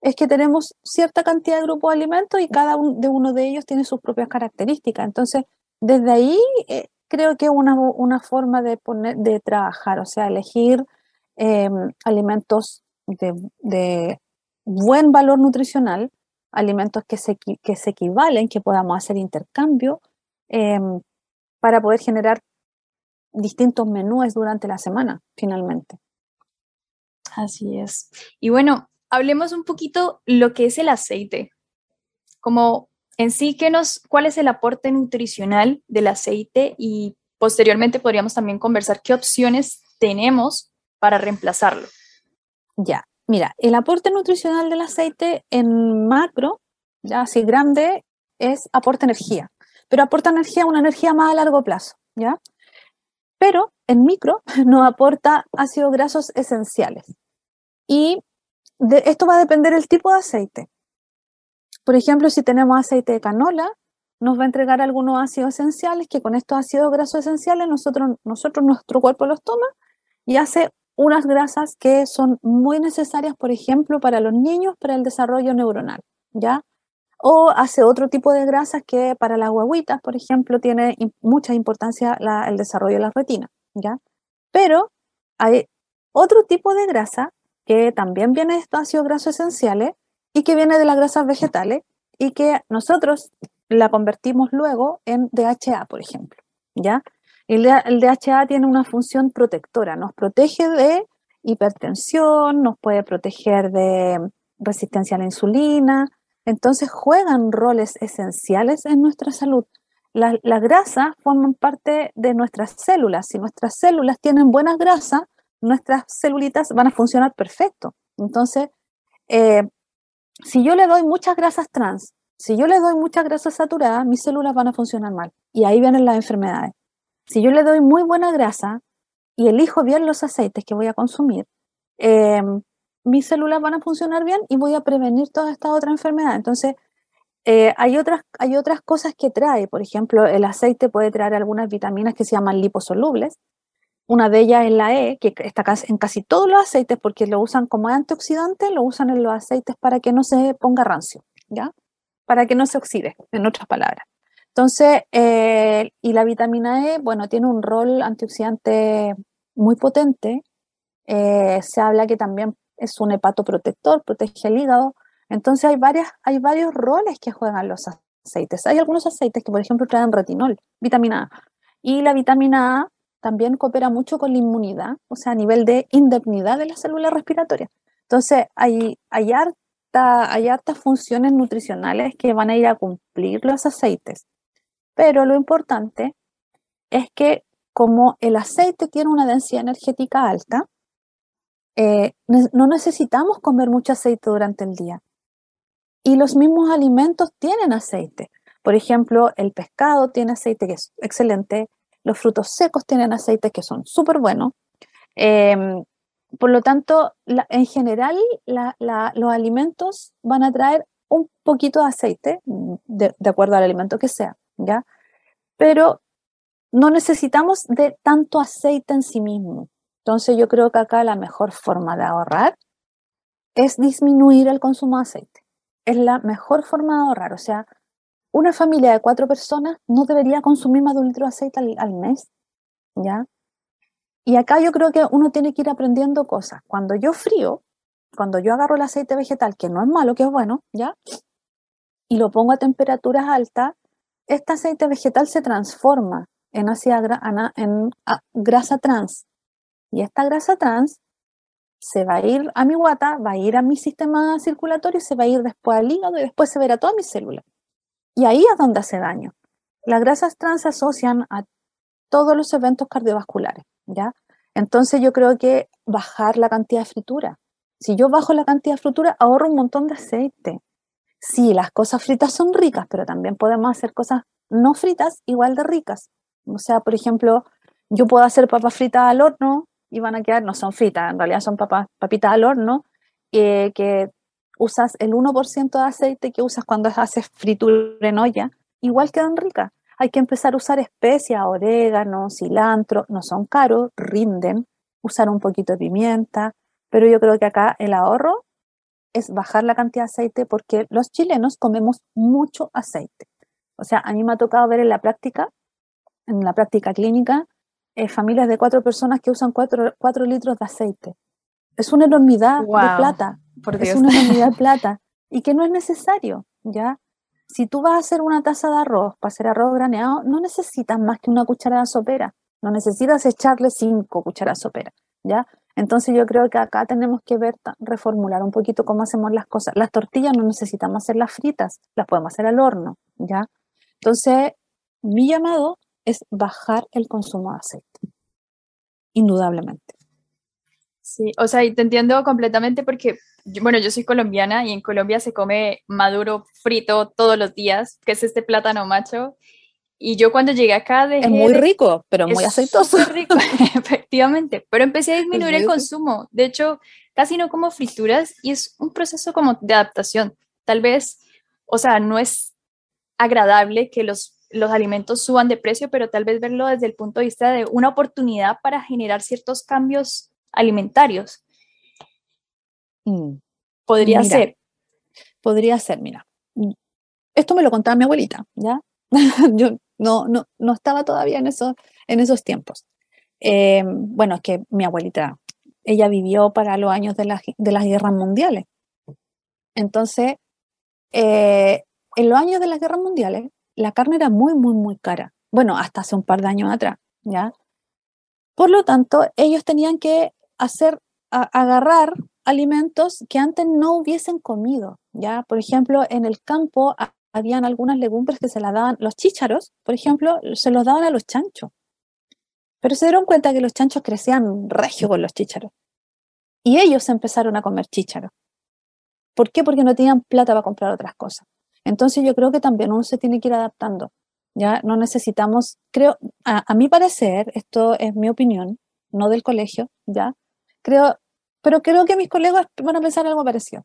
es que tenemos cierta cantidad de grupos de alimentos y cada uno de uno de ellos tiene sus propias características. Entonces, desde ahí eh, creo que es una, una, forma de, poner, de trabajar, o sea, elegir em, alimentos de, buen valor nutricional, alimentos que se, que se equivalen, que podamos hacer intercambio em, para poder generar distintos menúes durante la semana, finalmente. Así es. Y bueno, hablemos un poquito lo que es el aceite. Como en sí, ¿qué nos, ¿cuál es el aporte nutricional del aceite? Y posteriormente podríamos también conversar qué opciones tenemos para reemplazarlo. Ya, mira, el aporte nutricional del aceite en macro, ya así grande, es aporta energía, pero aporta energía, una energía más a largo plazo, ¿ya? Pero en micro nos aporta ácidos grasos esenciales. Y de, esto va a depender del tipo de aceite. Por ejemplo, si tenemos aceite de canola, nos va a entregar algunos ácidos esenciales que con estos ácidos grasos esenciales nosotros, nosotros nuestro cuerpo los toma y hace unas grasas que son muy necesarias, por ejemplo, para los niños, para el desarrollo neuronal, ¿ya? O hace otro tipo de grasas que para las guaguitas, por ejemplo, tiene mucha importancia el desarrollo de la retina, ¿ya? Pero hay otro tipo de grasa que también viene de estos ácidos grasos esenciales y que viene de las grasas vegetales y que nosotros la convertimos luego en DHA, por ejemplo, ¿ya? El, DHA tiene una función protectora, nos protege de hipertensión, nos puede proteger de resistencia a la insulina, entonces juegan roles esenciales en nuestra salud. Las grasas forman parte de nuestras células. Si nuestras células tienen buenas grasas, nuestras celulitas van a funcionar perfecto. Entonces, eh, si yo le doy muchas grasas trans, si yo le doy muchas grasas saturadas, mis células van a funcionar mal. Y ahí vienen las enfermedades. Si yo le doy muy buena grasa y elijo bien los aceites que voy a consumir, eh, mis células van a funcionar bien y voy a prevenir toda esta otra enfermedad. Entonces, eh, hay, otras, hay otras cosas que trae. Por ejemplo, el aceite puede traer algunas vitaminas que se llaman liposolubles. Una de ellas es la E, que está en casi todos los aceites porque lo usan como antioxidante, lo usan en los aceites para que no se ponga rancio, ¿ya? Para que no se oxide, en otras palabras. Entonces, eh, y la vitamina E, bueno, tiene un rol antioxidante muy potente. Eh, se habla que también es un hepatoprotector, protege el hígado. Entonces, hay, varias, hay varios roles que juegan los aceites. Hay algunos aceites que, por ejemplo, traen retinol, vitamina A. Y la vitamina A también coopera mucho con la inmunidad, o sea, a nivel de indemnidad de las células respiratorias. Entonces, hay, hay, harta, hay hartas funciones nutricionales que van a ir a cumplir los aceites. Pero lo importante es que como el aceite tiene una densidad energética alta, eh, no necesitamos comer mucho aceite durante el día. Y los mismos alimentos tienen aceite. Por ejemplo, el pescado tiene aceite que es excelente, los frutos secos tienen aceites que son súper buenos. Em, por lo tanto, en general, los alimentos van a traer un poquito de aceite, de, de acuerdo al alimento que sea. ¿Ya? Pero no necesitamos de tanto aceite en sí mismo. Entonces yo creo que acá la mejor forma de ahorrar es disminuir el consumo de aceite. Es la mejor forma de ahorrar. O sea, una familia de cuatro personas no debería consumir más de un litro de aceite al, al mes. ¿Ya? Y acá yo creo que uno tiene que ir aprendiendo cosas. Cuando yo frío, cuando yo agarro el aceite vegetal, que no es malo, que es bueno, ¿ya? Y lo pongo a temperaturas altas, este aceite vegetal se transforma en, en grasa trans. Y esta grasa trans se va a ir a mi guata, va a ir a mi sistema circulatorio, se va a ir después al hígado y después se verá a todas mis células. Y ahí es donde hace daño. Las grasas trans se asocian a todos los eventos cardiovasculares, ¿ya? Entonces yo creo que bajar la cantidad de fritura. Si yo bajo la cantidad de fritura, ahorro un montón de aceite sí, las cosas fritas son ricas, pero también podemos hacer cosas no fritas igual de ricas. O sea, por ejemplo, yo puedo hacer papas fritas al horno y van a quedar, no son fritas, en realidad son papas, papitas al horno, eh, que usas el 1% de aceite que usas cuando haces fritura en olla, igual quedan ricas. Hay que empezar a usar especias, orégano, cilantro, no son caros, rinden, usar un poquito de pimienta, pero yo creo que acá el ahorro es bajar la cantidad de aceite porque los chilenos comemos mucho aceite. O sea, a mí me ha tocado ver en la práctica, en la práctica clínica, eh, familias de cuatro personas que usan cuatro, litros de aceite. Es una enormidad de plata. Es una enormidad de plata. Y que no es necesario, ¿ya? Si tú vas a hacer una taza de arroz para hacer arroz graneado, no necesitas más que una cucharada sopera. No necesitas echarle cinco cucharadas soperas, ¿ya? Entonces yo creo que acá tenemos que ver, reformular un poquito cómo hacemos las cosas. Las tortillas no necesitamos hacerlas fritas, las podemos hacer al horno, ¿ya? Entonces, mi llamado es bajar el consumo de aceite, indudablemente. Sí, o sea, y te entiendo completamente porque, bueno, yo soy colombiana y en Colombia se come maduro frito todos los días, que es este plátano macho, y yo cuando llegué acá Es muy rico, pero muy aceitoso. rico, efectivamente. Pero empecé a disminuir el consumo. De hecho, casi no como frituras y es un proceso como de adaptación. Tal vez, o sea, no es agradable que los, los alimentos suban de precio, pero tal vez verlo desde el punto de vista de una oportunidad para generar ciertos cambios alimentarios. Mm. Podría ser. Podría ser, mira. Esto me lo contaba mi abuelita, ¿ya? Yo no, no, no estaba todavía en, eso, en esos tiempos. Eh, bueno, es que mi abuelita, ella vivió para los años de, de las guerras mundiales. Entonces, eh, en los años de las guerras mundiales, la carne era muy, muy, muy cara. Bueno, hasta hace un par de años atrás, ¿ya? Por lo tanto, ellos tenían que hacer, agarrar alimentos que antes no hubiesen comido, ¿ya? Por ejemplo, en el campo habían algunas legumbres que se las daban, los chícharos, por ejemplo, se los daban a los chanchos. Pero se dieron cuenta que los chanchos crecían regio con los chícharos. Y ellos empezaron a comer chícharos. ¿Por qué? Porque no tenían plata para comprar otras cosas. Entonces yo creo que también uno se tiene que ir adaptando. Ya no necesitamos, creo, a, mi parecer, esto es mi opinión, no del colegio, ya, creo, pero creo que mis colegas van a pensar algo parecido.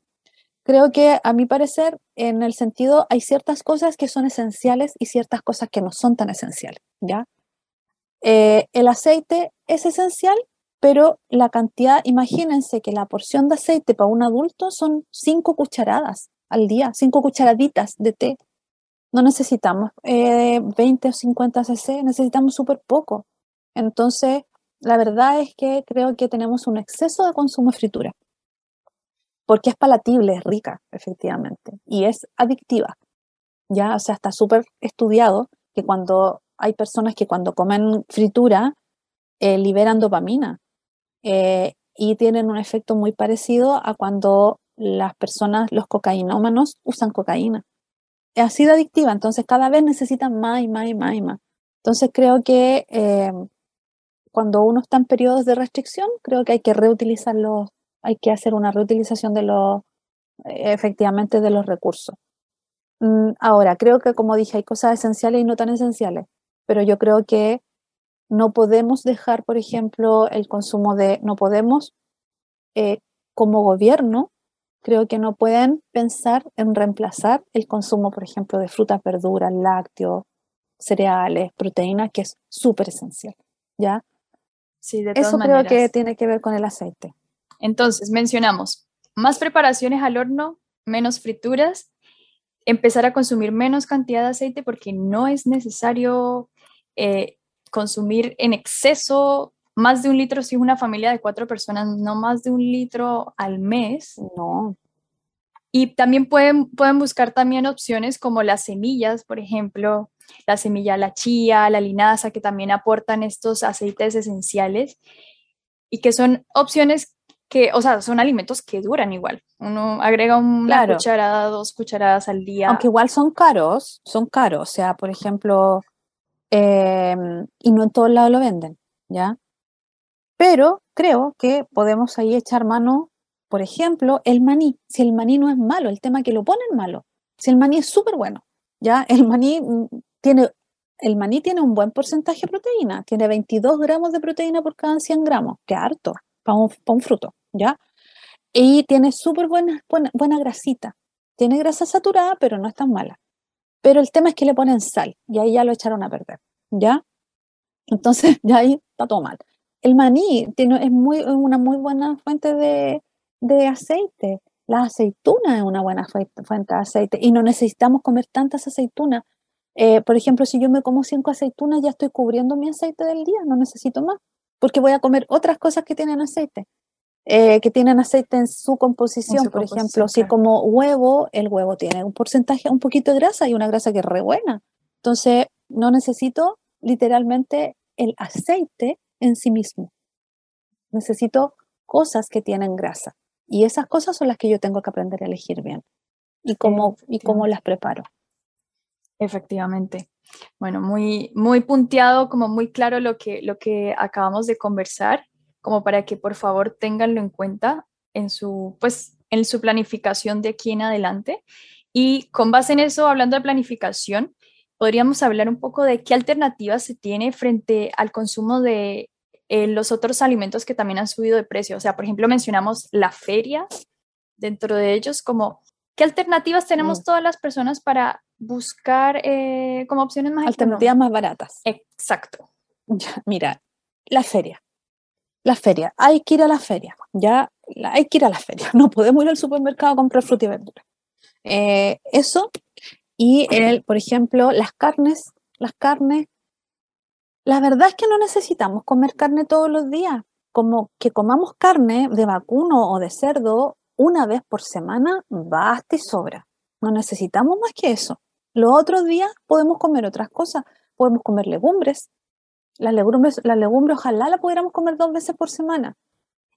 Creo que a mi parecer, en el sentido, hay ciertas cosas que son esenciales y ciertas cosas que no son tan esenciales, ¿ya? Eh, el aceite es esencial, pero la cantidad, imagínense que la porción de aceite para un adulto son cinco cucharadas al día, cinco cucharaditas de té. No necesitamos 20 eh, o 50 cc, necesitamos súper poco. Entonces, la verdad es que creo que tenemos un exceso de consumo de fritura, porque es palatible, es rica, efectivamente, y es adictiva. Ya, o sea, está súper estudiado que cuando hay personas que cuando comen fritura eh, liberan dopamina eh, y tienen un efecto muy parecido a cuando las personas, los cocainómanos, usan cocaína. Es así adictiva, entonces cada vez necesitan más y más y más y más. Entonces creo que eh, cuando uno está en periodos de restricción, creo que hay que reutilizarlos, hay que hacer una reutilización de los, efectivamente, de los recursos. Mm, ahora, creo que como dije, hay cosas esenciales y no tan esenciales, pero yo creo que no podemos dejar, por ejemplo, el consumo de, no podemos, eh, como gobierno, creo que no pueden pensar en reemplazar el consumo, por ejemplo, de frutas, verduras, lácteos, cereales, proteínas, que es súper esencial, ¿ya? Sí, de todas Eso creo que tiene que ver con el aceite. Entonces, mencionamos más preparaciones al horno, menos frituras, empezar a consumir menos cantidad de aceite porque no es necesario eh, consumir en exceso más de un litro si es una familia de cuatro personas, no más de un litro al mes. No. Y también pueden, pueden buscar también opciones como las semillas, por ejemplo, la semilla la chía, la linaza, que también aportan estos aceites esenciales y que son opciones que, o sea, son alimentos que duran igual. Uno agrega una cucharada, dos cucharadas al día. Aunque igual son caros, son caros. O sea, por ejemplo, em, y no en todos lados lo venden, ¿ya? Pero creo que podemos ahí echar mano, por ejemplo, el maní. Si el maní no es malo, el tema que lo ponen malo. Si el maní es súper bueno, ¿ya? El maní mm, tiene, el maní tiene un buen porcentaje de proteína, tiene 22 gramos de proteína por cada 100 gramos, que harto para un, fruto, ¿ya? Y tiene súper buena, buena, grasita. Tiene grasa saturada, pero no es tan mala. Pero el tema es que le ponen sal y ahí ya lo echaron a perder, ¿ya? Entonces, ya ahí está todo mal. El maní tiene, es muy, una muy buena fuente de, de aceite. La aceituna es una buena fuente de aceite y no necesitamos comer tantas aceitunas eh, por ejemplo, si yo me como cinco aceitunas, ya estoy cubriendo mi aceite del día, no necesito más, porque voy a comer otras cosas que tienen aceite, eh, que tienen aceite en su composición. por ejemplo, si como huevo, el huevo tiene un porcentaje, un poquito de grasa y una grasa que es re buena. Entonces, no necesito literalmente el aceite en sí mismo. Necesito cosas que tienen grasa. Y esas cosas son las que yo tengo que aprender a elegir bien. Y cómo, y cómo las preparo. Efectivamente. Bueno, muy, muy punteado, como muy claro lo que, lo que acabamos de conversar, como para que por favor tenganlo en cuenta en su, pues, en su planificación de aquí en adelante. Y con base en eso, hablando de planificación, podríamos hablar un poco de qué alternativas se tiene frente al consumo de eh, los otros alimentos que también han subido de precio. O sea, por ejemplo, mencionamos la feria dentro de ellos como ¿Qué alternativas tenemos mm. todas las personas para buscar eh, como opciones más alternativas más baratas? Exacto. mira, la feria. La feria, hay que ir a la feria, ya hay que ir a la feria, no podemos ir al supermercado a comprar fruta y verdura. Eh, eso, y el, por ejemplo, las carnes, las carnes, la verdad es que no necesitamos comer carne todos los días, como que comamos carne de vacuno o de cerdo una vez por semana, basta y sobra. No necesitamos más que eso. Los otros días podemos comer otras cosas, podemos comer legumbres. Las legumbres, las legumbres ojalá la pudiéramos comer dos veces por semana.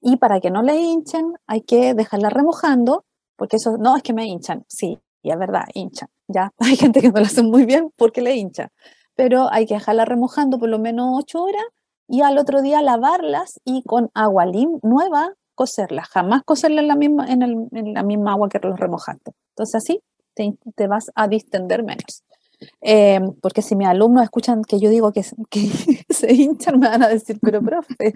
Y para que no le hinchen, hay que dejarla remojando, porque eso no es que me hinchan, sí, y es verdad, hinchan. Ya hay gente que no lo hace muy bien porque le hincha, pero hay que dejarla remojando por lo menos ocho horas y al otro día lavarlas y con agua lim nueva cocerlas. Jamás cocerlas en la misma, en, la misma agua que los remojaste. Entonces así te, vas a distender menos. Eh, porque si mis alumnos escuchan que yo digo que, que, se hinchan, me van a decir, pero profe,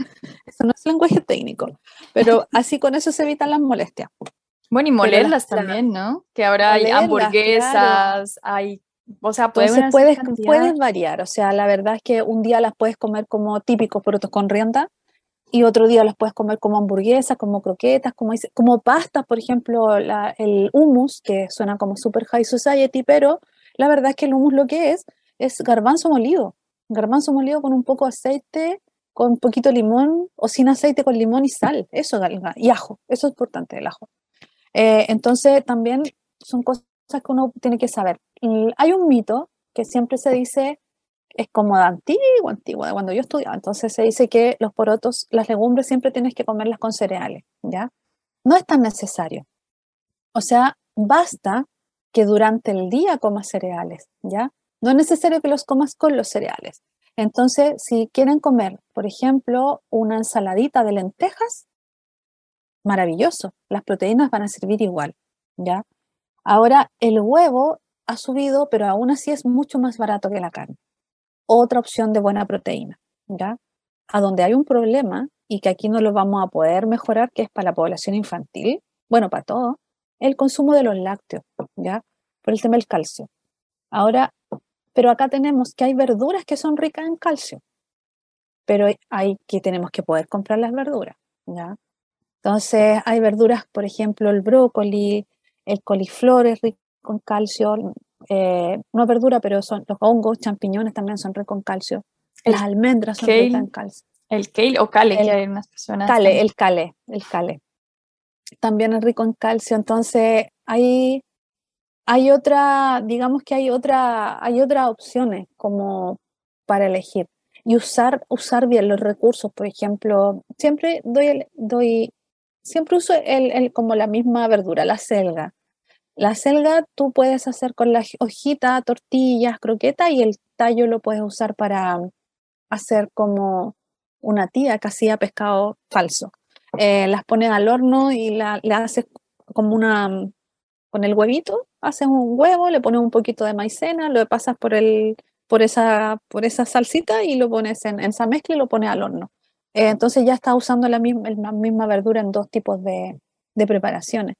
eso no es lenguaje técnico. Pero así con eso se evitan las molestias. Bueno, y molerlas también, ¿no? Que ahora hay hamburguesas, hay o sea, puedes, puedes variar. O sea, la verdad es que un día las puedes comer como típicos porotos con rienda y otro día las puedes comer como hamburguesas, como croquetas, como, como pastas, por ejemplo, el hummus, que suena como super high society, pero la verdad es que el hummus lo que es es garbanzo molido. Garbanzo molido con un poco de aceite, con un poquito de limón o sin aceite, con limón y sal. Eso, y ajo. Eso es importante, el ajo. Eh, entonces, también son cosas que uno tiene que saber. hay un mito que siempre se dice, es como de antiguo, de cuando yo estudiaba. Entonces se dice que los porotos, las legumbres siempre tienes que comerlas con cereales, ¿ya? No es tan necesario. O sea, basta que durante el día comas cereales, ¿ya? No es necesario que los comas con los cereales. Entonces, si quieren comer, por ejemplo, una ensaladita de lentejas, maravilloso. Las proteínas van a servir igual, ¿ya? Ahora, el huevo ha subido, pero aún así es mucho más barato que la carne. Otra opción de buena proteína, ¿ya? A donde hay un problema y que aquí no lo vamos a poder mejorar, que es para la población infantil, bueno, para todo, el consumo de los lácteos, ¿ya? Por el tema del calcio. Ahora, pero acá tenemos que hay verduras que son ricas en calcio, pero hay que tenemos que poder comprar las verduras, ¿ya? Entonces, hay verduras, por ejemplo, el brócoli, el coliflor es rico en calcio, eh, no es verdura, pero son los hongos, champiñones también son ricos en calcio. Las almendras son ricas en calcio. El kale o cale, que hay unas personas. Cale, el cale, el cale. También es rico en calcio. Entonces, hay, hay otra, digamos que hay otra, hay otras opciones como para elegir. Y usar, usar bien los recursos, por ejemplo, siempre doy, doy siempre uso el, como la misma verdura, la selga. La selga tú puedes hacer con la hojita, tortillas, croquetas y el tallo lo puedes usar para hacer como una tía que hacía pescado falso. Eh, las pones al horno y la, le haces como una, con el huevito, haces un huevo, le pones un poquito de maicena, lo pasas por, el, por, esa, por esa salsita y lo pones en, en esa mezcla y lo pones al horno. Eh, entonces ya está usando la misma, la misma verdura en dos tipos de, preparaciones.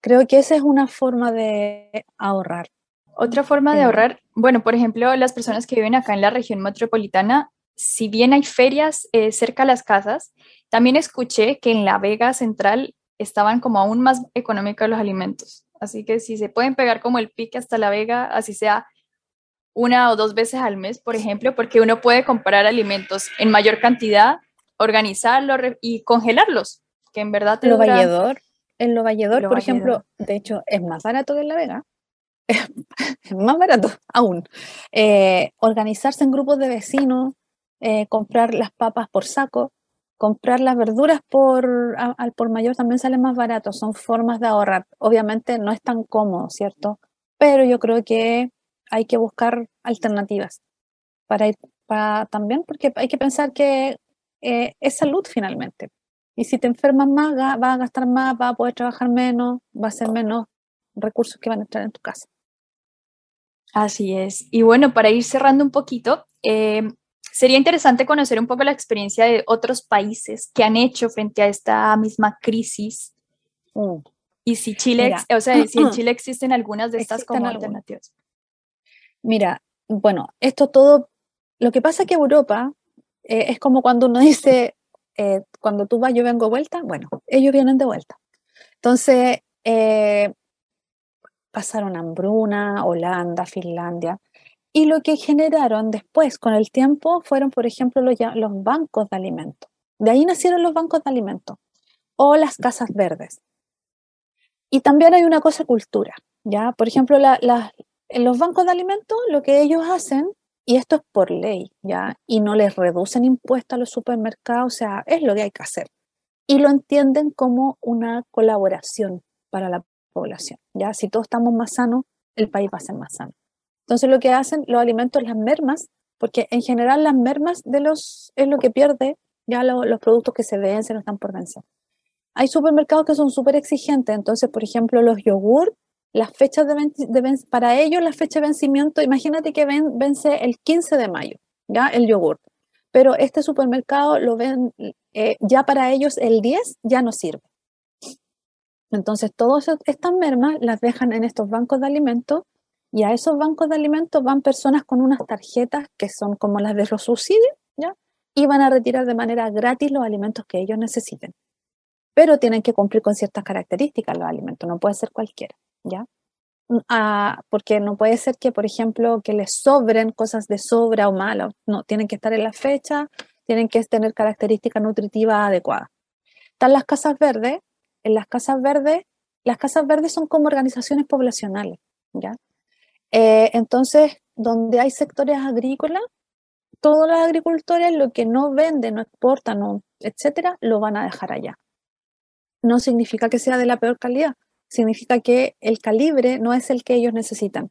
Creo que esa es una forma de ahorrar. Otra forma de eh, ahorrar, bueno, por ejemplo, las personas que viven acá en la región metropolitana, si bien hay ferias eh, cerca de las casas, también escuché que en la Vega Central estaban como aún más económicos los alimentos. Así que si se pueden pegar como el pique hasta la Vega, así sea una o dos veces al mes, por ejemplo, porque uno puede comprar alimentos en mayor cantidad organizarlos y congelarlos, que en verdad te Lo valledor, en lo valledor, por ejemplo, de hecho, es más barato que en La Vega. Es más barato aún. Eh, organizarse en grupos de vecinos, eh, comprar las papas por saco, comprar las verduras por, al por mayor también sale más barato. Son formas de ahorrar. Obviamente no es tan cómodo, ¿cierto? Pero yo creo que hay que buscar alternativas para también, porque hay que pensar que eh, es salud finalmente. Y si te enfermas más, vas a gastar más, vas a poder trabajar menos, va a ser menos recursos que van a entrar en tu casa. Así es. Y bueno, para ir cerrando un poquito, eh, sería interesante conocer un poco la experiencia de otros países que han hecho frente a esta misma crisis. Mm. Y si Chile, o sea, si en Chile existen algunas de estas como alternativas. Mira, bueno, esto todo, lo que pasa es que Europa eh, es como cuando uno dice, eh, cuando tú vas, yo vengo vuelta, bueno, ellos vienen de vuelta. Entonces, eh, pasaron hambruna, Holanda, Finlandia, y lo que generaron después, con el tiempo, fueron, por ejemplo, los, los bancos de alimentos. De ahí nacieron los bancos de alimentos o las casas verdes. Y también hay una cosa cultura, ¿ya? Por ejemplo, en los bancos de alimentos lo que ellos hacen, y esto es por ley, ¿ya? Y no les reducen impuestos a los supermercados, o sea, es lo que hay que hacer. Y lo entienden como una colaboración para la población, ¿ya? Si todos estamos más sanos, el país va a ser más sano. Entonces lo que hacen los alimentos, las mermas, porque en general las mermas de los, es lo que pierde ya los productos que se vencen no están por vencer. Hay supermercados que son súper exigentes, entonces, por ejemplo, los yogur, las fechas de, de para ellos la fecha de vencimiento, imagínate que vence el 15 de mayo, ya el yogur, pero este supermercado lo ven, eh, ya para ellos el 10 ya no sirve. Entonces, todas estas mermas las dejan en estos bancos de alimentos y a esos bancos de alimentos van personas con unas tarjetas que son como las de los subsidios, ¿ya? Y van a retirar de manera gratis los alimentos que ellos necesiten pero tienen que cumplir con ciertas características los alimentos, no puede ser cualquiera, ¿ya? Ah, porque no puede ser que, por ejemplo, que les sobren cosas de sobra o malo, no, tienen que estar en la fecha, tienen que tener características nutritivas adecuadas. Están las casas verdes, en las casas verdes, las casas verdes son como organizaciones poblacionales, ¿ya? Eh, entonces, donde hay sectores agrícolas, todos los agricultores lo que no venden, no exportan, etcétera, lo van a dejar allá no significa que sea de la peor calidad, significa que el calibre no es el que ellos necesitan.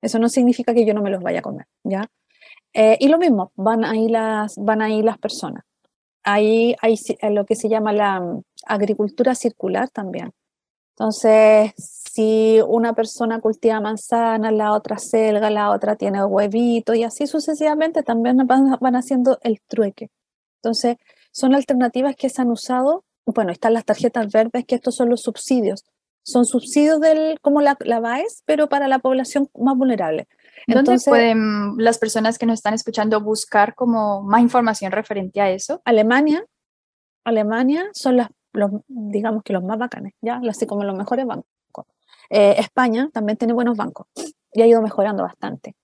Eso no significa que yo no me los vaya a comer, ¿ya? Eh, y lo mismo, van ahí las, van ahí las personas. Ahí hay lo que se llama la mm, agricultura circular también. Entonces, si una persona cultiva manzana, la otra selga, la otra tiene huevito y así sucesivamente, también van, van haciendo el trueque. Entonces, son alternativas que se han usado bueno, están las tarjetas verdes, que estos son los subsidios. Son subsidios del, como la, la BAES, pero para la población más vulnerable. Entonces, ¿Dónde pueden las personas que nos están escuchando buscar como más información referente a eso? Alemania, Alemania son las, los, digamos que los más bacanes, ya, así como los mejores bancos. Eh, España también tiene buenos bancos y ha ido mejorando bastante.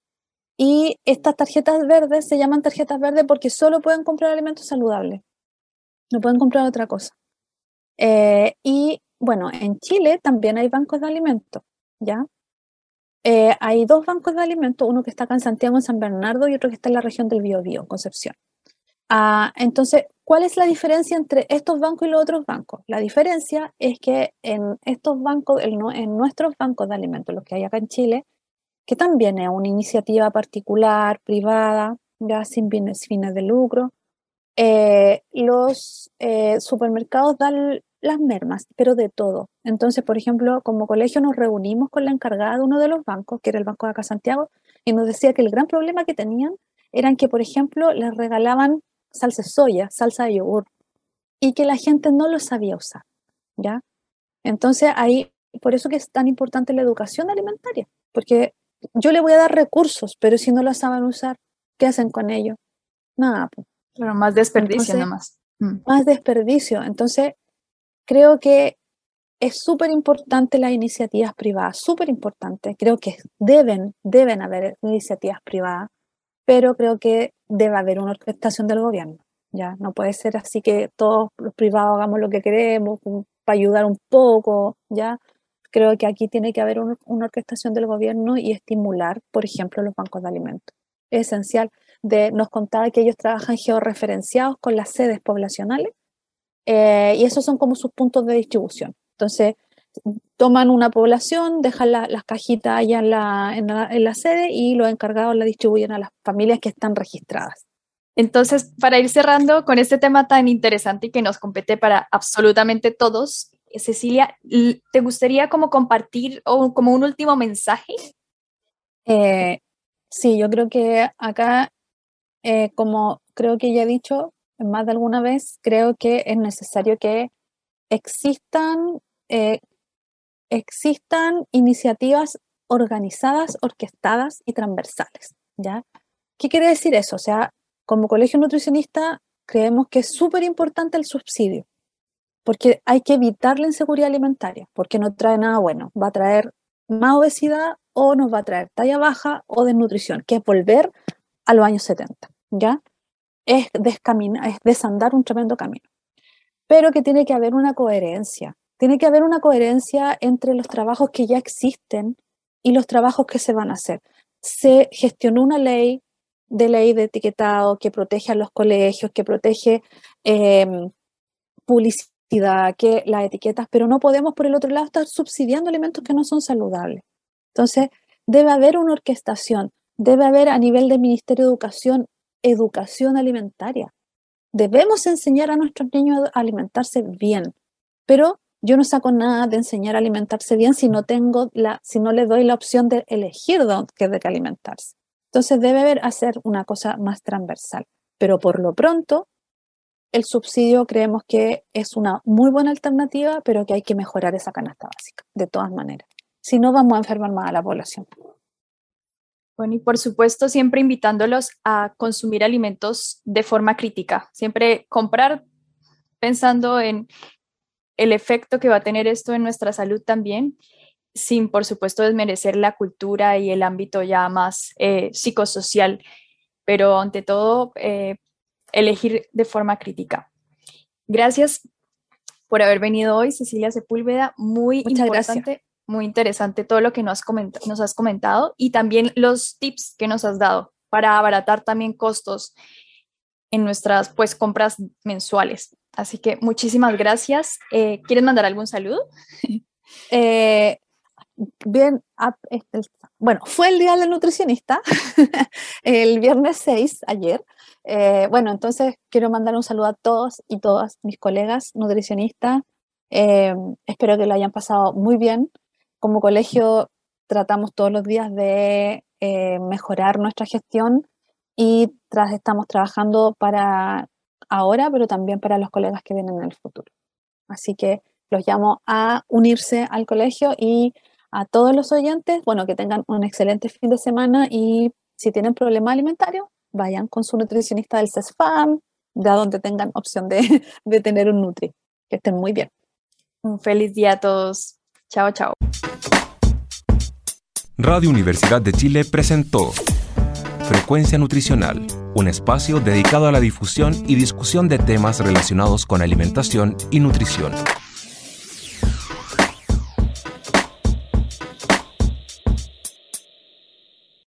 Y estas tarjetas verdes se llaman tarjetas verdes porque solo pueden comprar alimentos saludables. No pueden comprar otra cosa. Eh, y bueno, en Chile también hay bancos de alimentos, ¿ya? Eh, hay dos bancos de alimentos, uno que está acá en Santiago, en San Bernardo, y otro que está en la región del Biobío, Concepción. Ah, entonces, ¿cuál es la diferencia entre estos bancos y los otros bancos? La diferencia es que en estos bancos, en, nuestros bancos de alimentos, los que hay acá en Chile, que también es una iniciativa particular, privada, ya sin fines de lucro, eh, los supermercados dan las mermas, pero de todo. Entonces, por ejemplo, como colegio nos reunimos con la encargada de uno de los bancos, que era el Banco de Acá Santiago, y nos decía que el gran problema que tenían eran que, por ejemplo, les regalaban salsa de soya, salsa de yogur, y que la gente no lo sabía usar, ¿ya? Entonces, ahí, por eso que es tan importante la educación alimentaria, porque yo le voy a dar recursos, pero si no lo saben usar, ¿qué hacen con ellos? Nada. Pues. Pero más desperdicio nomás. Mm. Más desperdicio. Entonces, creo que es súper importante las iniciativas privadas, súper importante. Creo que deben, deben haber iniciativas privadas, pero creo que debe haber una orquestación del gobierno. Ya no puede ser así que todos los privados hagamos lo que queremos para ayudar un poco, ya. Creo que aquí tiene que haber una orquestación del gobierno y estimular, por ejemplo, los bancos de alimentos. Es esencial. De, nos contaba que ellos trabajan georreferenciados con las sedes poblacionales eh, y esos son como sus puntos de distribución. Entonces, toman una población, dejan las cajitas allá en la, en, la, sede y los encargados la distribuyen a las familias que están registradas. Entonces, para ir cerrando con este tema tan interesante y que nos compete para absolutamente todos, Cecilia, ¿te gustaría como compartir o como un último mensaje? Eh, sí, yo creo que acá, eh, como creo que ya he dicho, más de alguna vez, creo que es necesario que existan, eh, existan iniciativas organizadas, orquestadas y transversales. ¿ya? ¿Qué quiere decir eso? O sea, como colegio nutricionista creemos que es súper importante el subsidio, porque hay que evitar la inseguridad alimentaria, porque no trae nada bueno, va a traer más obesidad o nos va a traer talla baja o desnutrición, que es volver a los años 70, ¿ya? Es, es desandar un tremendo camino. Pero que tiene que haber una coherencia, tiene que haber una coherencia entre los trabajos que ya existen y los trabajos que se van a hacer. Se gestionó una ley de ley de etiquetado que protege a los colegios, que protege em, publicidad, que las etiquetas, pero no podemos por el otro lado estar subsidiando alimentos que no son saludables. Entonces, debe haber una orquestación, debe haber a nivel del Ministerio de Educación educación alimentaria. Debemos enseñar a nuestros niños a alimentarse bien, pero yo no saco nada de enseñar a alimentarse bien si no tengo la, si no le doy la opción de elegir dónde de alimentarse. Entonces debe haber hacer una cosa más transversal. Pero por lo pronto, el subsidio creemos que es una muy buena alternativa, pero que hay que mejorar esa canasta básica, de todas maneras. Si no, vamos a enfermar más a la población. Bueno, y por supuesto, siempre invitándolos a consumir alimentos de forma crítica, siempre comprar pensando en el efecto que va a tener esto en nuestra salud también sin, por supuesto, desmerecer la cultura y el ámbito ya más eh, psicosocial, pero ante todo, eh, elegir de forma crítica. Gracias por haber venido hoy, Cecilia Sepúlveda. Muy importante, muy interesante todo lo que nos, nos has comentado y también los tips que nos has dado para abaratar también costos en nuestras pues compras mensuales. Así que muchísimas gracias. Eh, ¿Quieres mandar algún saludo? Eh, bien, este, bueno, fue el día del nutricionista, el viernes 6, ayer. Eh, bueno, entonces quiero mandar un saludo a todos y todas mis colegas nutricionistas. Eh, espero que lo hayan pasado muy bien. Como colegio tratamos todos los días de mejorar nuestra gestión y tras, estamos trabajando para ahora, pero también para los colegas que vienen en el futuro. Así que los llamo a unirse al colegio y a todos los oyentes, bueno, que tengan un excelente fin de semana y si tienen problema alimentario, vayan con su nutricionista del CESFAM, de donde tengan opción de, de tener un Nutri. Que estén muy bien. Un feliz día a todos. Chao, chao. Radio Universidad de Chile presentó Frecuencia Nutricional, un espacio dedicado a la difusión y discusión de temas relacionados con alimentación y nutrición.